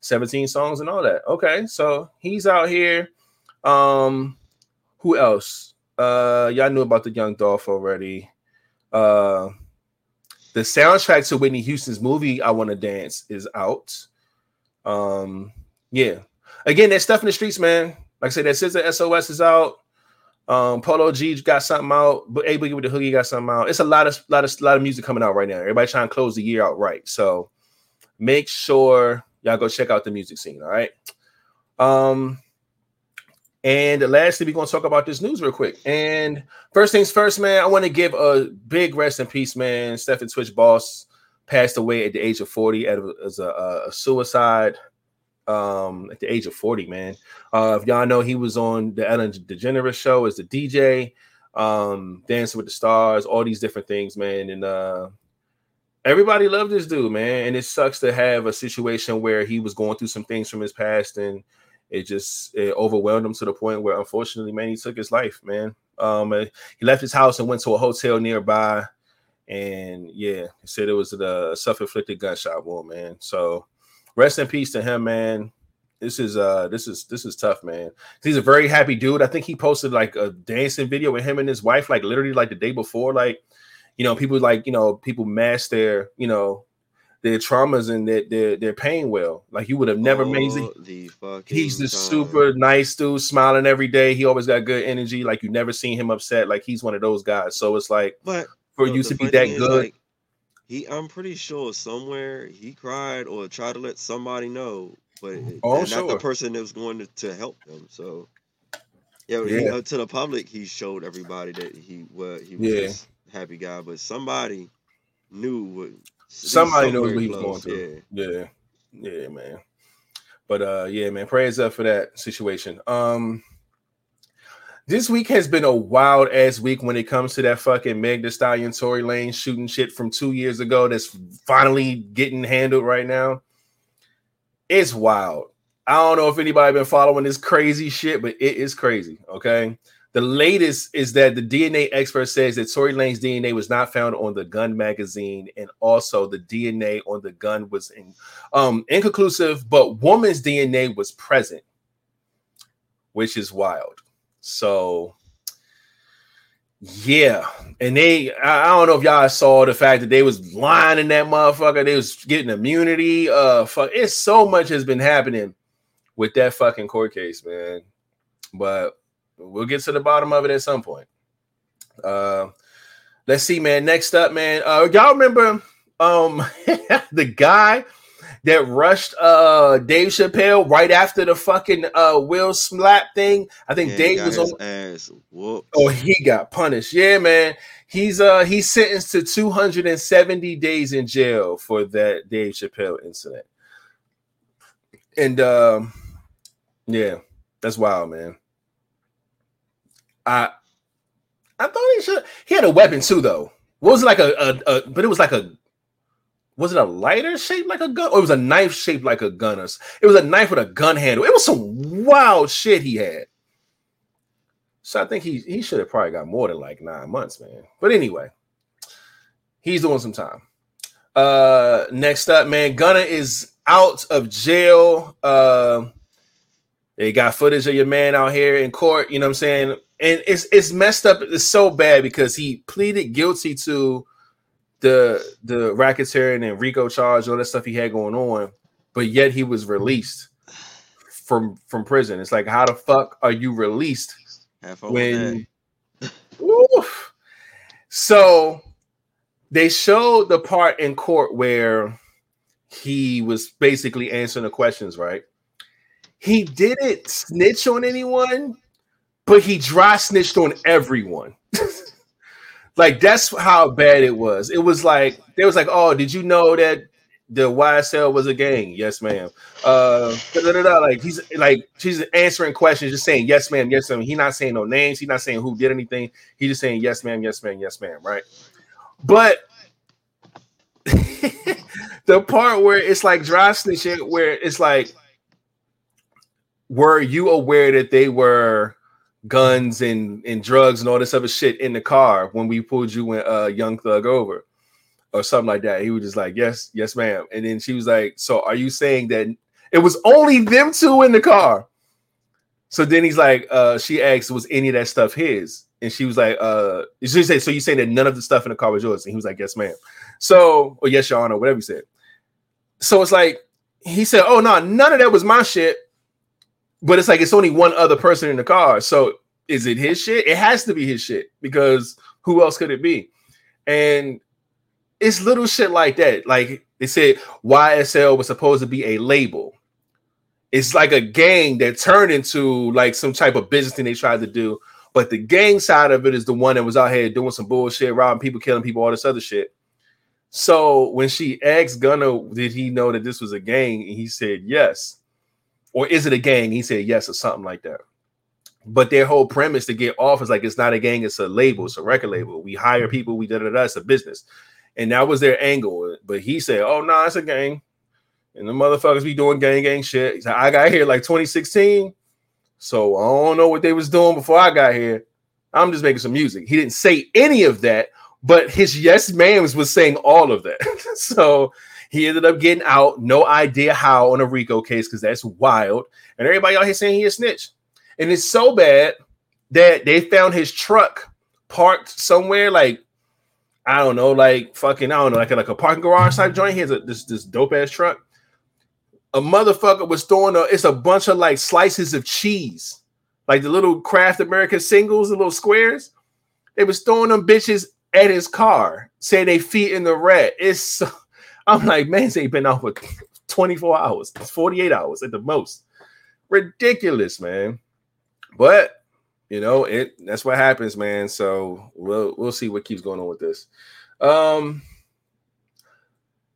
17 songs and all that. Okay, so he's out here. Um, who else? Uh, y'all knew about the Young Dolph already. Uh, the soundtrack to Whitney Houston's movie "I Want to Dance" is out. Um, yeah. Again, that stuff in the streets, man. Like I said, that SZA SOS is out. Um, Polo G got something out, but A Boogie with the Hoodie got something out. It's a lot of lot of lot of music coming out right now. Everybody trying to close the year out right. So make sure y'all go check out the music scene. All right. Um, and lastly, we're gonna talk about this news real quick. And first things first, man, I want to give a big rest in peace, man. Stephen tWitch Boss passed away at the age of 40 as a, a suicide um at the age of 40 man. Uh if y'all know he was on the ellen degeneres show as the dj um dancing with the stars all these different things man. And uh everybody loved this dude man. And it sucks to have a situation where he was going through some things from his past and it just it overwhelmed him to the point where unfortunately man he took his life man. Um he left his house and went to a hotel nearby. And yeah he said it was a self-inflicted gunshot wound man. So rest in peace to him, man. This is uh this is this is tough, man. He's a very happy dude. I think he posted like a dancing video with him and his wife, like literally like the day before. Like, you know, people like you know, people mask their, you know, their traumas and their their, their pain well. Like you would have never All made the He's the super nice dude, smiling every day. He always got good energy. Like you never seen him upset. Like he's one of those guys. So it's like But for you to be that good. like, he, I'm pretty sure somewhere he cried or tried to let somebody know, but Oh, I'm not the person that was going to, to help them. So, yeah, he, uh, to the public, he showed everybody that he was he was Yeah. this happy guy, but somebody knew what Somebody knows what he was going through. Yeah. Yeah, yeah, man. But uh, yeah, man, praise up for that situation. Um, this week has been a wild ass week when it comes to that fucking Meg Thee Stallion, Tory Lanez shooting shit from two years ago. That's finally getting handled right now. It's wild. I don't know if anybody been following this crazy shit, but it is crazy. Okay. The latest is that the DNA expert says that Tory Lanez's DNA was not found on the gun magazine, and also the DNA on the gun was in, um, inconclusive, but woman's DNA was present, which is wild. So, yeah, and they, I, I don't know if y'all saw the fact that they was lying in that motherfucker. They was getting immunity. Uh, fuck, it's so much has been happening with that fucking court case, man. But we'll get to the bottom of it at some point. Uh, let's see, man. Next up, man. Uh, y'all remember um the guy that rushed uh Dave Chappelle right after the fucking uh Will slap thing? I think And Dave was on. ass whooped. Oh, he got punished. Yeah, man. He's uh he's sentenced to 270 days in jail for that Dave Chappelle incident. And um yeah, that's wild, man. I I thought he should he had a weapon too, though. What was it like a, a, a but it was like a was it a lighter shaped like a gun or it was a knife shaped like a gun or it was a knife with a gun handle. It was some wild shit he had. So I think he he should have probably got more than like nine months, man. But anyway, he's doing some time. Uh next up, man, Gunna is out of jail. Uh they got footage of your man out here in court, you know what I'm saying? And it's it's messed up. It's so bad because he pleaded guilty to the the racketeering and RICO charge, all that stuff he had going on, but yet he was released from from prison. It's like, how the fuck are you released when Oof. so they showed the part in court where he was basically answering the questions right he didn't snitch on anyone but he dry snitched on everyone like that's how bad it was it was like they was like oh did you know that the YSL was a gang. Yes, ma'am. Uh, da-da-da-da. like he's like she's answering questions, just saying yes, ma'am, yes, ma'am. He's not saying no names. He's not saying who did anything. He's just saying yes, ma'am, yes, ma'am, yes, ma'am. Right. But the part where it's like dry snitching, where it's like, were you aware that they were guns and and drugs and all this other shit in the car when we pulled you and uh, Young Thug over? or something like that. He was just like, "Yes, yes, ma'am." And then she was like, "So are you saying that it was only them two in the car?" So then he's like, uh, she asked, "Was any of that stuff his?" And she was like, "Uh," she said, "So you saying that none of the stuff in the car was yours?" And he was like, "Yes, ma'am." So, or yes, your honor, whatever you said. So it's like he said, "Oh no, none of that was my shit." But it's like it's only one other person in the car. So is it his shit? It has to be his shit because who else could it be? And it's little shit like that. Like they said, YSL was supposed to be a label. It's like a gang that turned into like some type of business thing they tried to do. But the gang side of it is the one that was out here doing some bullshit, robbing people, killing people, all this other shit. So when she asked Gunna, did he know that this was a gang? And he said yes. Or is it a gang? He said yes, or something like that. But their whole premise to get off is like it's not a gang, it's a label, it's a record label. We hire mm-hmm. people, we da da da, it's a business and that was their angle. But he said, "Oh no, nah, it's a gang," and the motherfuckers be doing gang gang shit. He said, "I got here like 2016, so I don't know what they was doing before I got here. I'm just making some music." He didn't say any of that, but his yes ma'ams was saying all of that. so he ended up getting out. No idea how on a RICO case because that's wild. And everybody out here saying he a snitch, and it's so bad that they found his truck parked somewhere like I don't know, like fucking, I don't know, like a, like a parking garage type joint. He has a, this this dope ass truck. A motherfucker was throwing a, it's a bunch of like slices of cheese, like the little Kraft American singles, the little squares. They was throwing them bitches at his car, say they feet in the rat. It's so, I'm like, man, they been out for 24 hours, 48 hours at the most. Ridiculous, man. But you know it that's what happens man. So we'll we'll see what keeps going on with this. Um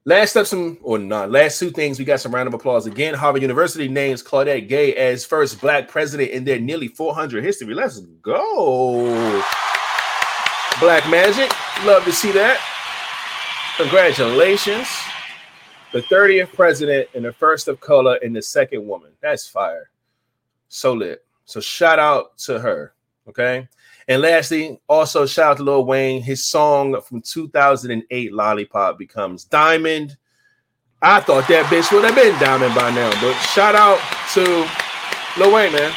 last up some or not last two things. We got some round of applause again. Harvard university names Claudine Gay as first black president in their nearly 400 history. Let's go. Black magic. Love to see that congratulations the 30th president and the first of color and the second woman that's fire so lit so shout out to her. Okay. And lastly, also shout out to Lil Wayne. His song from 2008, Lollipop, becomes Diamond. I thought that bitch would have been Diamond by now, but shout out to Lil Wayne, man.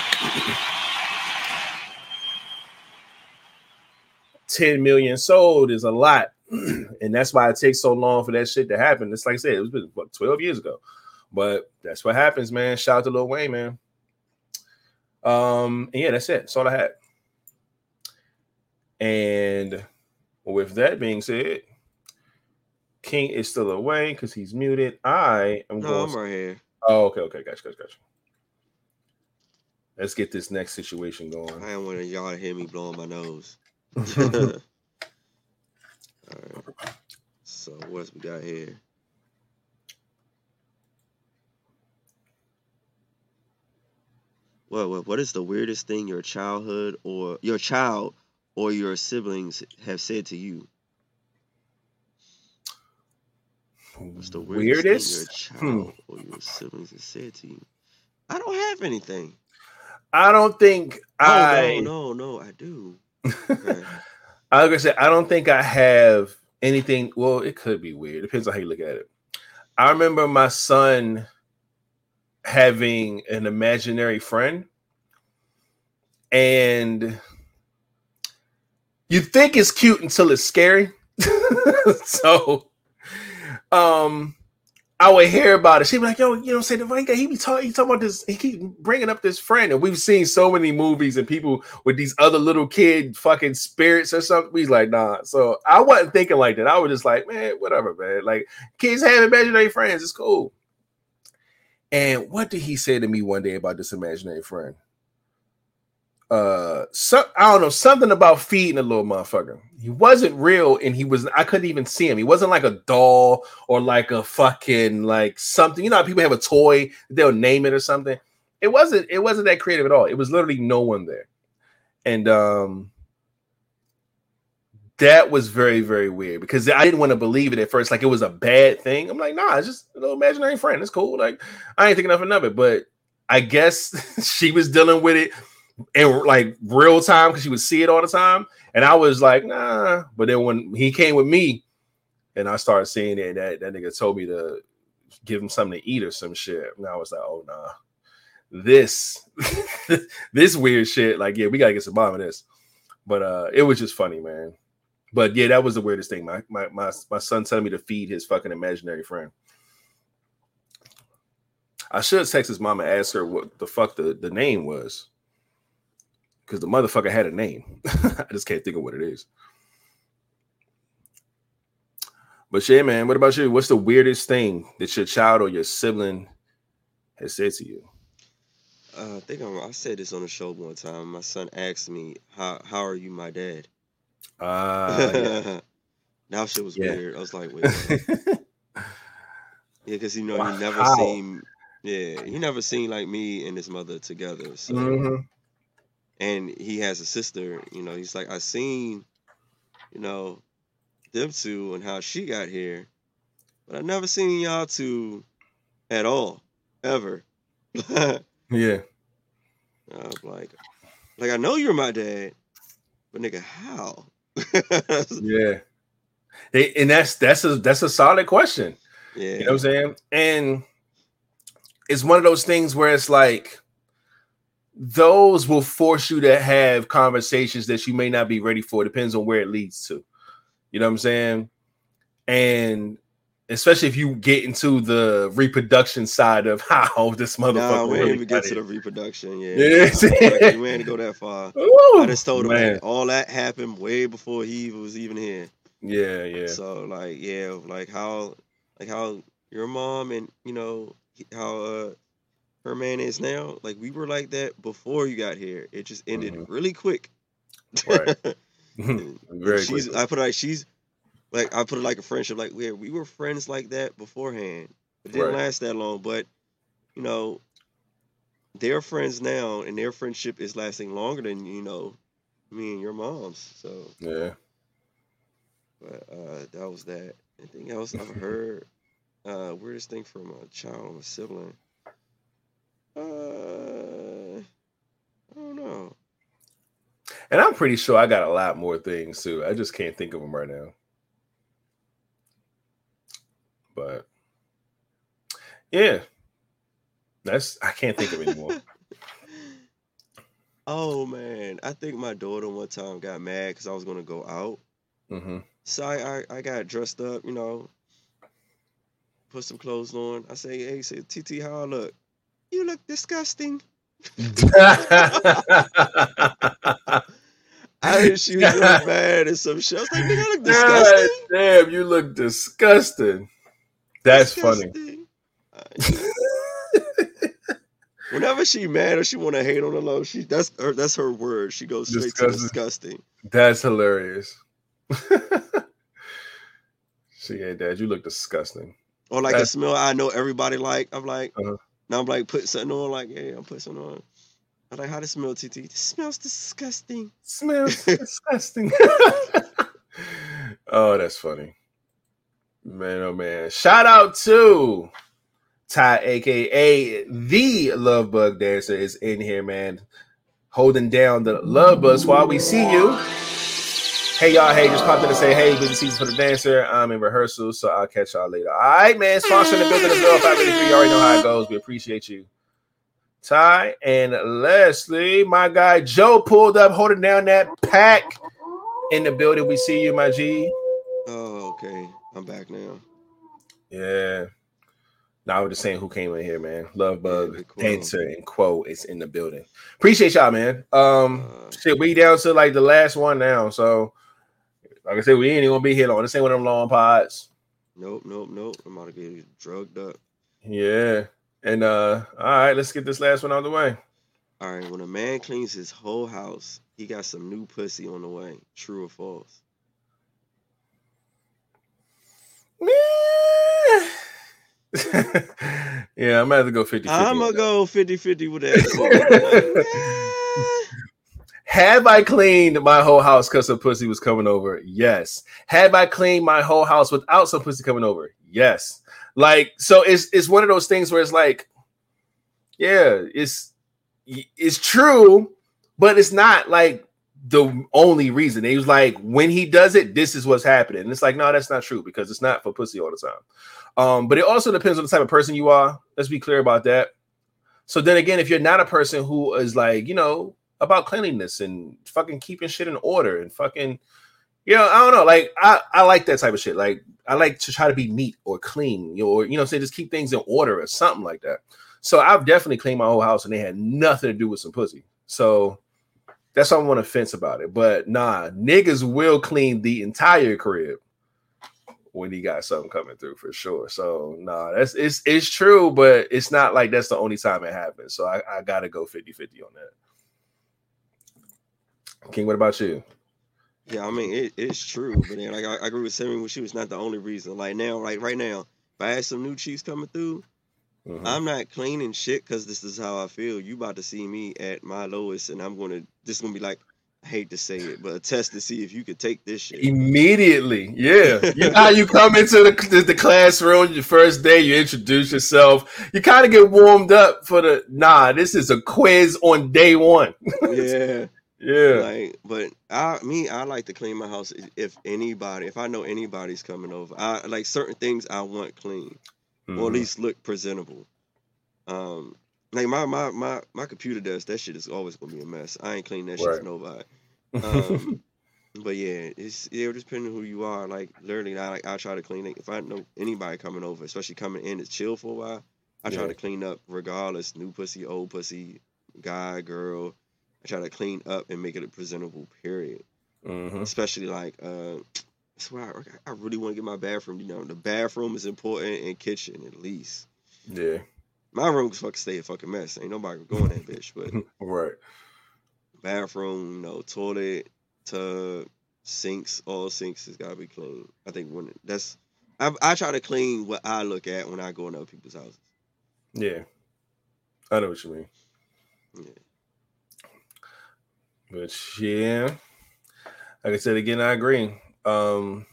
10 million sold is a lot. and that's why it takes so long for that shit to happen. It's like I said, it was what, 12 years ago. But that's what happens, man. Shout out to Lil Wayne, man. Um, yeah, that's it. That's all I had. And with that being said, King is still away because he's muted. I am No, going. I'm right here. Oh, okay, okay, gotcha, gotcha, gotcha. Let's get this next situation going. I don't want y'all to hear me blowing my nose. All right. So what's we got here? What, what what is the weirdest thing your childhood or your child or your siblings have said to you? What's the weirdest, thing your Hmm. child or your siblings have said to you? I don't have anything. I don't think Oh I. no, no, no, I do. Okay. I was gonna say I don't think I have anything. Well, it could be weird. Depends on how you look at it. I remember my son having an imaginary friend, and you think it's cute until it's scary. so, um, I would hear about it. She'd be like, "Yo, you know, say the right guy. He be talking. He talking about this. He keep bringing up this friend, and we've seen so many movies and people with these other little kid fucking spirits or something. We like, nah. So I wasn't thinking like that. I was just like, man, whatever, man. Like kids have imaginary friends. It's cool. And what did he say to me one day about this imaginary friend? Uh, so, I don't know something about feeding a little motherfucker. He wasn't real, and he was. I couldn't even see him. He wasn't like a doll or like a fucking like something. You know, people have a toy, they'll name it or something. It wasn't. It wasn't that creative at all. It was literally no one there, and um, that was very very weird because I didn't want to believe it at first, like it was a bad thing. I'm like, nah, it's just a little imaginary friend. It's cool. Like I ain't thinking nothing of it, but I guess she was dealing with it in like real time because she would see it all the time, and I was like, nah. But then when he came with me, and I started seeing it, that that nigga told me to give him something to eat or some shit, and I was like, oh nah, this this weird shit. Like, yeah, we gotta get some bomb of this. But uh, it was just funny, man. But yeah, that was the weirdest thing. My my my, my son telling me to feed his fucking imaginary friend. I should text his mom and ask her what the fuck the, the name was. Because the motherfucker had a name. I just can't think of what it is. But yeah, man, what about you? What's the weirdest thing that your child or your sibling has said to you? Uh, I think I'm, I said this on the show one time. My son asked me, "How how are you, my dad?" Uh, yeah. that shit was Yeah. weird. I was like, wait, yeah, because you know he never Wow. seen, yeah, he never seen like me and his mother together. So, Mhm. And he has a sister. You know, he's like, I seen, you know, them two and how she got here, but I never seen y'all two at all, ever. yeah. I'm like, like I know you're my dad, but nigga, how? Yeah. They, and that's that's a that's a solid question. yeah, You know what I'm saying? And it's one of those things where it's like those will force you to have conversations that you may not be ready for. Depends on where it leads to. You know what I'm saying? And especially if you get into the reproduction side of how this motherfucker. Nah, we didn't even get got to the reproduction. Yeah, Yeah. Like, we ain't go that far. Ooh, I just told him man. all that happened way before he was even here. Yeah, yeah. So like, yeah, like how, like how your mom and you know how uh her man is now. Like we were like that before you got here. It just ended Mhm. really quick. Right. Very she's quickly. I put it like she's like I put it like a friendship. Like yeah, we were friends like that beforehand. It didn't Right. last that long, but you know, they're friends now, and their friendship is lasting longer than you know me and your mom's. So, Yeah. but uh, that was that. Anything else I've heard? Uh, weirdest thing from a child or a sibling? Uh, I don't know. And I'm pretty sure I got a lot more things too. I just can't think of them right now. But yeah, that's I can't think of anymore. Oh man, I think my daughter one time got mad because I was gonna go out. hmm So I, I, I got dressed up, you know, put some clothes on. I say, hey, say, TT, how I look? You look disgusting. I heard she was really mad at some shit. I was like, nigga, I look God damn, you look disgusting. That's funny. Disgusting. Uh, Whenever she mad or she want to hate on the low, she that's her that's her word. She goes straight to Disgusting. disgusting. That's hilarious. she ain't dad. You look disgusting. Or like That's- a smell I know everybody like. I'm like, Uh-huh. Now I'm like putting something on, like, yeah, I'm putting something on. I'm like, how does it smell, TT? This smells disgusting. Smells disgusting. oh, that's funny. Man, oh man. Shout out to Ty, aka the Love Bug Dancer, is in here, man. Holding down the Love Buzz while we see you. Hey y'all, hey, just popped in to say, hey, busy season for the dancer. I'm in rehearsal, so I'll catch y'all later. All right, man. Sponsoring the building as well. 583. You already know how it goes. We appreciate you. Ty and Leslie, my guy Joe pulled up, holding down that pack in the building. We see you, my G. Oh, okay. I'm back now. Yeah. Now I was just saying who came in here, man. Love bug, Quo. Dancer, and Quo is in the building. Appreciate y'all, man. Um, Uh, shit, we down to like the last one now. So, like I said, we ain't even gonna be here long. This ain't one of them long pods. Nope, nope, nope. I'm about to get drugged up. Yeah. And uh, all right, let's get this last one out of the way. All right, when a man cleans his whole house, he got some new pussy on the way. True or false? yeah, I'm gonna have to go 50 I'm gonna go 50 50 with that. Have I cleaned my whole house because some pussy was coming over? Yes. Have I cleaned my whole house without some pussy coming over? Yes. Like, so it's it's one of those things where it's like, yeah, it's it's true, but it's not like the only reason. He was like, when he does it, this is what's happening. And it's like, no, that's not true because it's not for pussy all the time. Um, but it also depends on the type of person you are. Let's be clear about that. So then again, if you're not a person who is like, you know, about cleanliness and fucking keeping shit in order and fucking, you know, I don't know. Like I, I like that type of shit. Like I like to try to be neat or clean, or you know, say just keep things in order or something like that. So I've definitely cleaned my whole house and they had nothing to do with some pussy. So that's why I'm on the fence about it. But nah, niggas will clean the entire crib when he got something coming through for sure. So nah, that's it's it's true, but it's not like that's the only time it happens. So I, I gotta go 50-50 on that. King, what about you? yeah, I mean, it, it's true. But then, like, I, I agree with Sammy when she was not the only reason. Like, now, like, right now, if I had some new cheese coming through, Mhm. I'm not cleaning shit because this is how I feel. You about to see me at my lowest, and I'm gonna. This is gonna be like, I hate to say it, but a test to see if you could take this shit. Immediately, yeah. You know how you come into the, the, the classroom your first day, you introduce yourself, you kind of get warmed up for the nah. This is a quiz on day one. yeah, Yeah, like, but I, me, I like to clean my house. If anybody, if I know anybody's coming over, I like certain things I want clean. or at Mhm. least look presentable. Um, like my my my my computer desk, that shit is always gonna be a mess. I ain't clean that shit Right. for nobody. Um, but yeah, it's yeah, depending on who you are. Like literally, I like I try to clean it. If I know anybody coming over, especially coming in to chill for a while, I try Yeah. to clean up regardless. New pussy, old pussy, guy, girl. Try to clean up and make it a presentable. Period. Mhm. Especially like uh. That's why I, I really want to get my bathroom. You know, the bathroom is important and kitchen at least. yeah, My room can fucking stay a fucking mess. Ain't nobody going in that bitch. But right. bathroom, you know, toilet, tub, sinks, all sinks has gotta be clean. I think when that's I I try to clean what I look at when I go in other people's houses. Yeah, I know what you mean. Yeah. But yeah, like I said again, I agree. Um,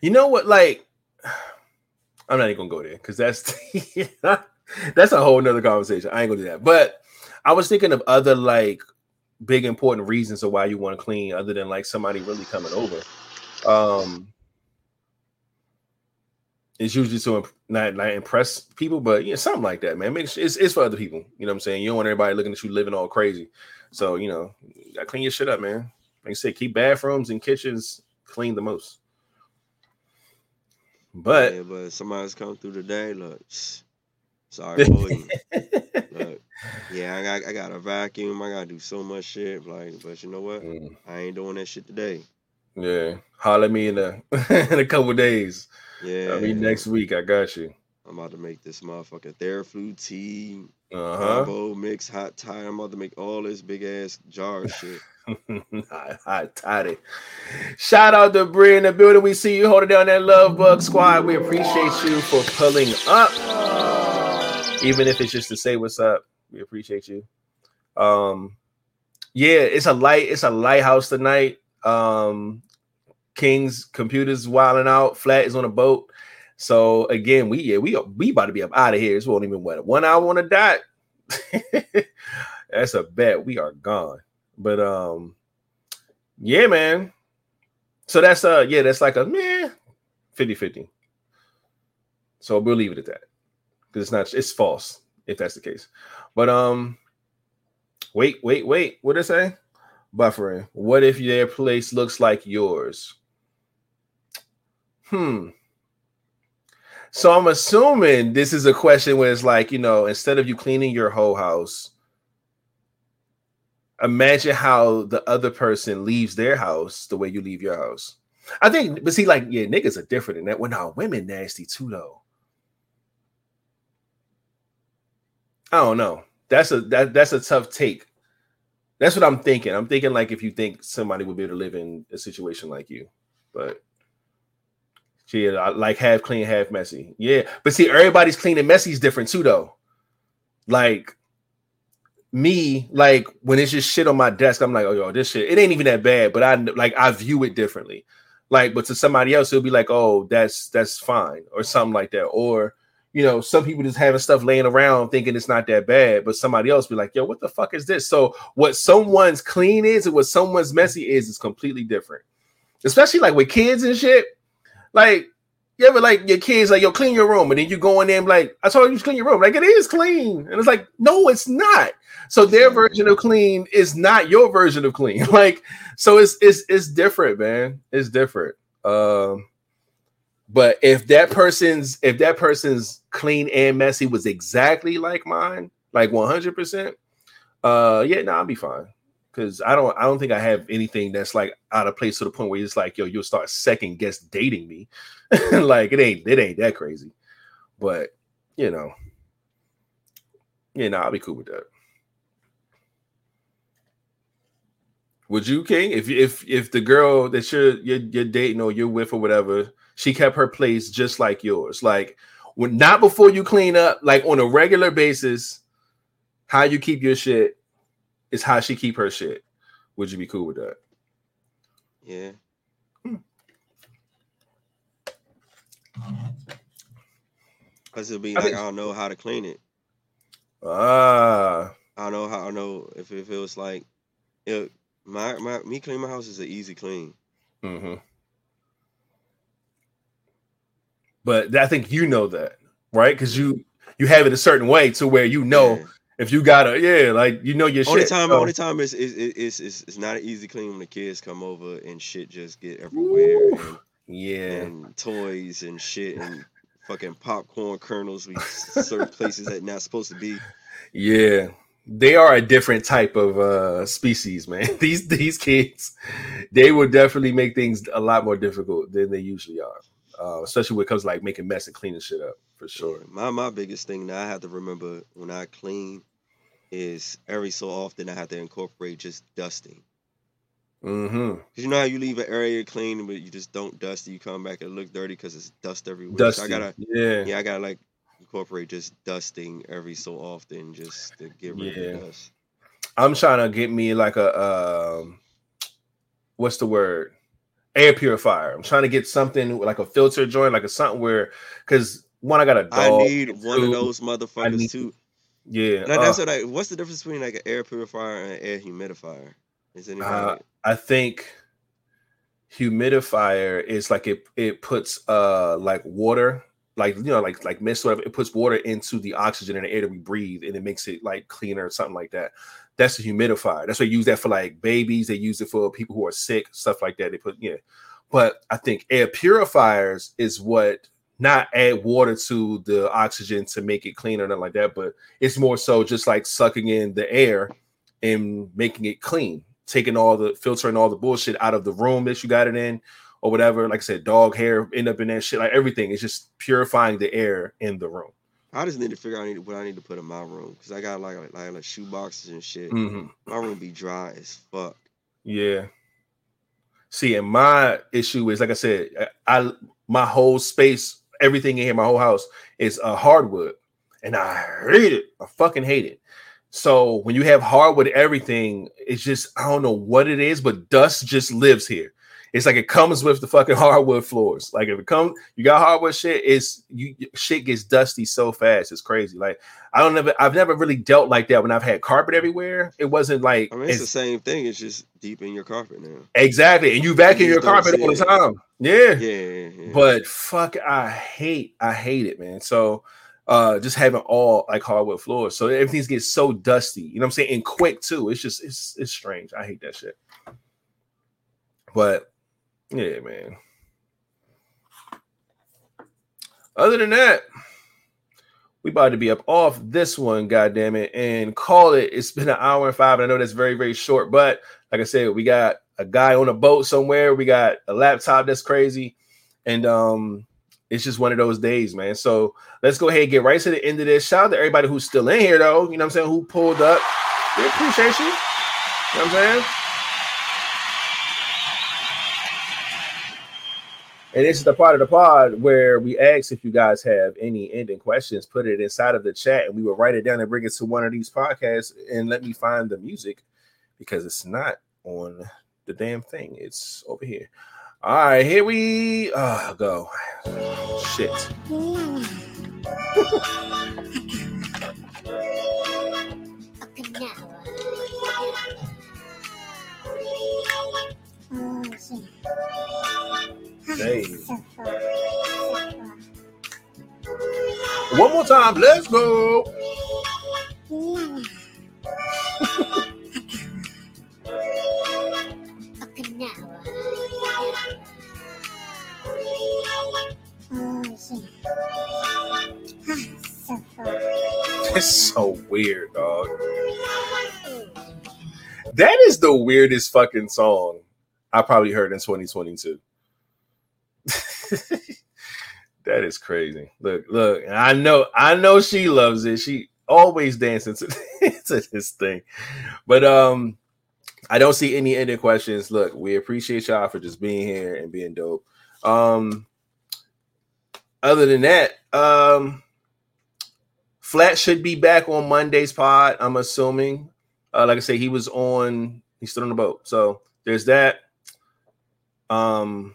you know what? Like, I'm not even gonna go there because that's that's a whole nother conversation. I ain't gonna do that. But I was thinking of other like big important reasons of why you want to clean, other than like somebody really coming over. Um, it's usually to not not impress people, but yeah, something like that, man. Make sure it's, it's for other people. You know what I'm saying? You don't want everybody looking at you living all crazy. So you know, you gotta clean your shit up, man. Like I said, keep bathrooms and kitchens clean the most. But yeah, but somebody's come through today. Look, sorry for you. Look, yeah, I got I got a vacuum. I gotta do so much shit. Like, but you know what? Mm, I ain't doing that shit today. Yeah, holler me in a in a couple days. Yeah, I mean, next week I got you. I'm about to make this motherfucker Theraflu tea, Uh huh. combo mix, hot tie. I'm about to make all this big ass jar of shit. hot, hot toddy. Shout out to Bree in the building. We see you holding down that love bug squad. We appreciate you for pulling up, even if it's just to say what's up. We appreciate you. Um, yeah, it's a light. It's a lighthouse tonight. Um, King's computers wilding out. Flat is on a boat. So again, we yeah we we about to be up out of here. It's won't even what one hour on the dot. That's a bet. We are gone. But um, yeah, man. So that's uh yeah, that's like a meh 50-50. So we'll leave it at that. Because it's not it's false if that's the case. But um wait, wait, wait. What did it say? Buffering. What if their place looks like yours? Hmm. So I'm assuming this is a question where it's like, you know, instead of you cleaning your whole house, imagine how the other person leaves their house the way you leave your house. I think, but see, like, yeah, niggas are different in that. Well, now women nasty too, though. I don't know. That's a that that's a tough take. That's what I'm thinking. I'm thinking like if you think somebody would be able to live in a situation like you, but yeah, uh, I like half clean, half messy. Yeah, but see, everybody's clean and messy is different too, though. Like me, like when it's just shit on my desk, I'm like, oh yo, this shit, it ain't even that bad, but I like I view it differently. Like, but to somebody else, it'll be like, oh, that's that's fine, or something like that. Or you know, some people just having stuff laying around thinking it's not that bad, but somebody else be like, yo, what the fuck is this? So what someone's clean is and what someone's messy is is completely different. Especially like with kids and shit. Like, you ever like your kids like, yo, clean your room, and then you go in there and like, I told you to clean your room. Like it is clean. And it's like, no, it's not. So their version of clean is not your version of clean. Like, so it's it's it's different, man. It's different. Um, but if that person's if that person's clean and messy was exactly like mine, like 100%, uh yeah, no, nah, I'll be fine. Cause I don't I don't think I have anything that's like out of place to the point where it's like, yo, you'll start second guess dating me. like it ain't it ain't that crazy. But you know, yeah, nah, I'll be cool with that. Would you, King? If if if the girl that you're you're, you're dating or you're with or whatever, she kept her place just like yours. Like when not before you clean up, like on a regular basis, how you keep your shit is how she keep her shit. Would you be cool with that? Yeah. Cause it'll be like I, think, I don't know how to clean it. Ah. I don't know how I know if, it was like it, my my me clean my house is an easy clean. Mm-hmm. But I think you know that, right? Because you you have it a certain way to where you know yeah. If you gotta, yeah, like you know your shit. only shit. Time, so. Only time is is is is it's not an easy clean when the kids come over and shit just get everywhere. And, yeah, and toys and shit and fucking popcorn kernels we certain places that not supposed to be. Yeah, they are a different type of uh species, man. These these kids, they will definitely make things a lot more difficult than they usually are. Uh, especially when it comes to, like making mess and cleaning shit up for sure. My my biggest thing that I have to remember when I clean is every so often I have to incorporate just dusting. Mm-hmm. Cause you know how you leave an area clean, but you just don't dust it. You come back and look dirty because it's dust everywhere. Dusty. So I gotta, yeah, yeah, I gotta like incorporate just dusting every so often just to get rid yeah. of dust. I'm trying to get me like a um what's the word? Air purifier. I'm trying to get something like a filter joint, like a something where because one, I got a dog. I need one of those motherfuckers need, too. Yeah. Now, that's uh, what I, what's the difference between like an air purifier and an air humidifier? Is anybody uh, I think humidifier is like it it puts uh like water like you know like like mist whatever it puts water into the oxygen in the air that we breathe and it makes it like cleaner or something like that that's a humidifier that's what they use that for like babies they use it for people who are sick stuff like that they put yeah but i think air purifiers is what not add water to the oxygen to make it cleaner nothing like that but it's more so just like sucking in the air and making it clean taking all the filtering all the bullshit out of the room that you got it in or whatever. Like I said, dog hair end up in that shit. Like everything is just purifying the air in the room. I just need to figure out what I need to put in my room because I got like like, like shoe boxes and shit. Mm-hmm. My room be dry as fuck. Yeah. See, and my issue is like I said, I my whole space, everything in here, my whole house is a uh, hardwood, and I hate it. I fucking hate it. So when you have hardwood, everything it's just I don't know what it is, but dust just lives here. It's like it comes with the fucking hardwood floors. Like if it comes, you got hardwood shit. It's you shit gets dusty so fast. It's crazy. Like I don't never, I've never really dealt like that when I've had carpet everywhere. It wasn't like I mean, it's, the same thing. It's just deep in your carpet now. Exactly, and you vacuum you your carpet all the time. Yeah. yeah, yeah. But fuck, I hate, I hate it, man. So uh just having all like hardwood floors. So everything gets so dusty, you know what I'm saying? And quick too. It's just it's it's strange. I hate that shit. But yeah, man. Other than that, we about to be up off this one, goddamn it, and call it. It's been an hour and five, and I know that's very, very short, but like I said, we got a guy on a boat somewhere. We got a laptop that's crazy, and um, it's just one of those days, man. So let's go ahead and get right to the end of this. Shout out to everybody who's still in here, though. You know what I'm saying? Who pulled up? We appreciate you. You know what I'm saying? And this is the part of the pod where we ask if you guys have any ending questions, put it inside of the chat, and we will write it down and bring it to one of these podcasts and let me find the music because it's not on the damn thing. It's over here. All right, here we uh, go. Shit. Dang. One more time. Let's go. It's so weird, dog. That is the weirdest fucking song I probably heard in 2022. that is crazy. Look, look, I know, I know she loves it. She always dancing to, to this thing. But um, I don't see any ending questions. Look, we appreciate y'all for just being here and being dope. Um, other than that, um, Flat should be back on Monday's pod. I'm assuming. Uh, like I say, he was on. He's still on the boat. So there's that. Um,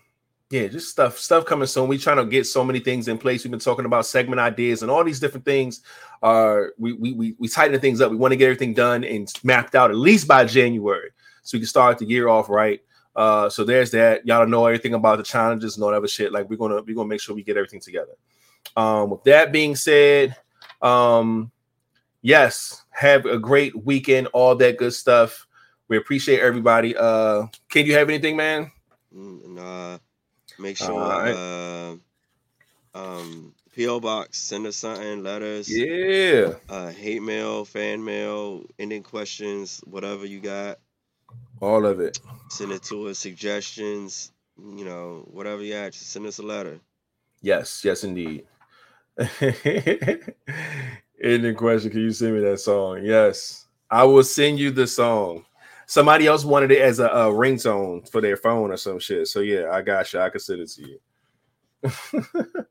yeah, just stuff, stuff coming soon. We trying to get so many things in place. We've been talking about segment ideas and all these different things. Are we we we we tighten things up. We want to get everything done and mapped out at least by January, so we can start the year off right. Uh, so there's that. Y'all don't know everything about the challenges and all that other shit. Like we're gonna we're gonna make sure we get everything together. Um, with that being said, um, yes, have a great weekend, all that good stuff. We appreciate everybody. Uh, can you have anything, man? Mm, Nah, make sure Alright. uh, um PO box send us something, letters, Yeah, uh, hate mail, fan mail, ending questions, whatever you got. all of it. Send it to us. Suggestions, you know, whatever you got. Just send us a letter. Yes, yes, indeed. Ending question: Can you send me that song? Yes, I will send you the song. Somebody else wanted it as a, a ringtone for their phone or some shit. So yeah, I got you. I can send it to you.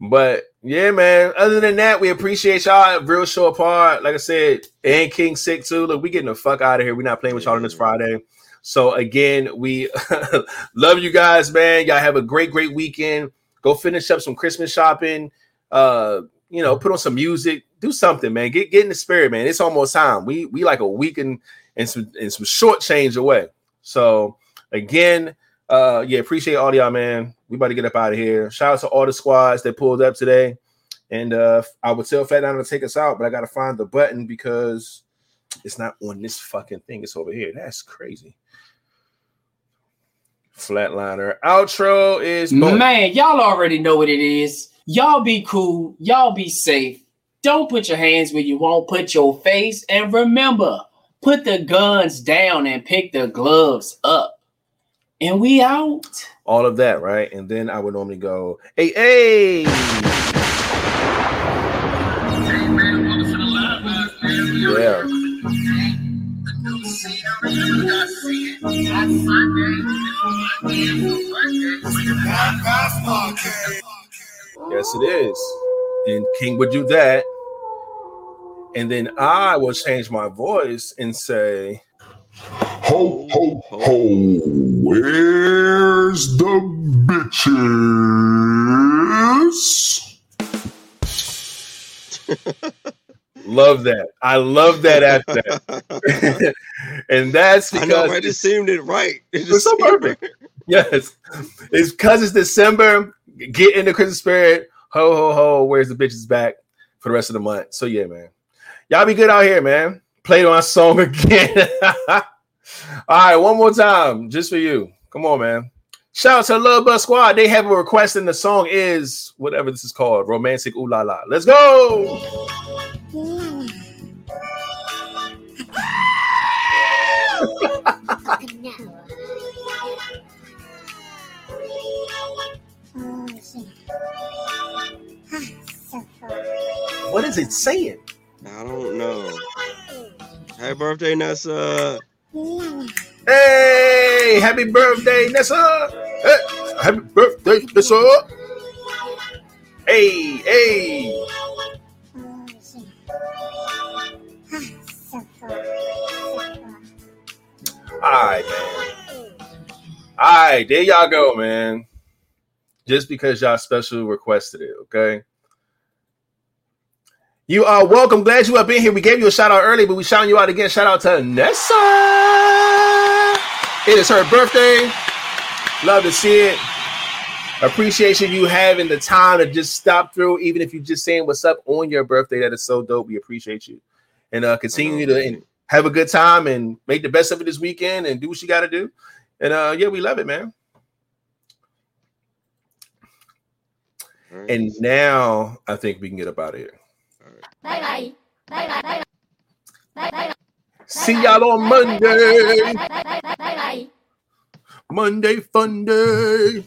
but yeah, man. Other than that, we appreciate y'all. Real short part. Like I said, and King sick too. Look, we getting the fuck out of here. We're not playing with y'all on this Friday. So again, we love you guys, man. Y'all have a great, great weekend. Go finish up some Christmas shopping. Uh, you know, put on some music, do something, man. Get get in the spirit, man. It's almost time. We we like a week and and some and some short change away. So again, uh yeah, appreciate all y'all, man. We about to get up out of here. Shout out to all the squads that pulled up today. And uh I would tell Fat Down to take us out, but I gotta find the button because it's not on this fucking thing. It's over here. That's crazy. Flatliner outro is boom. Man, y'all already know what it is. Y'all be cool. Y'all be safe. Don't put your hands where you won't put your face. And remember, put the guns down and pick the gloves up. And we out. all of that, right? And then I would normally go, hey, hey. Yeah. Yes, it is. And King would do that. And then I will change my voice and say, Ho, ho, ho. Where's the bitches? love that. I love that after that. and that's I because know, right? It it's- seemed it right. It It's just so perfect. right. yes, it's because it's December. Get in the Christmas spirit. Ho ho ho! Where's the bitches back for the rest of the month? So yeah, man, y'all be good out here, man. Play my song again. All right, one more time, just for you. Come on, man. Shout out to the Love Bus Squad. They have a request, and the song is whatever this is called, Romantic Ooh La La. Let's go. What is it saying? I don't know. Happy birthday, Nessa. Hey, happy birthday, Nessa. Hey, happy birthday, Nessa. Hey, hey. All right, man. All right, there y'all go, man. Just because y'all special requested it, okay? You are welcome. Glad you have been here. We gave you a shout out early, but we shouting you out again. Shout out to Nessa. It is her birthday. Love to see it. Appreciation you having the time to just stop through, even if you're just saying what's up on your birthday. That is so dope. We appreciate you. And uh continue to and have a good time and make the best of it this weekend and do what you got to do. And uh yeah, we love it, man. And now I think we can get up out of here. Bye bye. Bye bye. Bye bye. Bye See y'all on Monday. Monday fun day.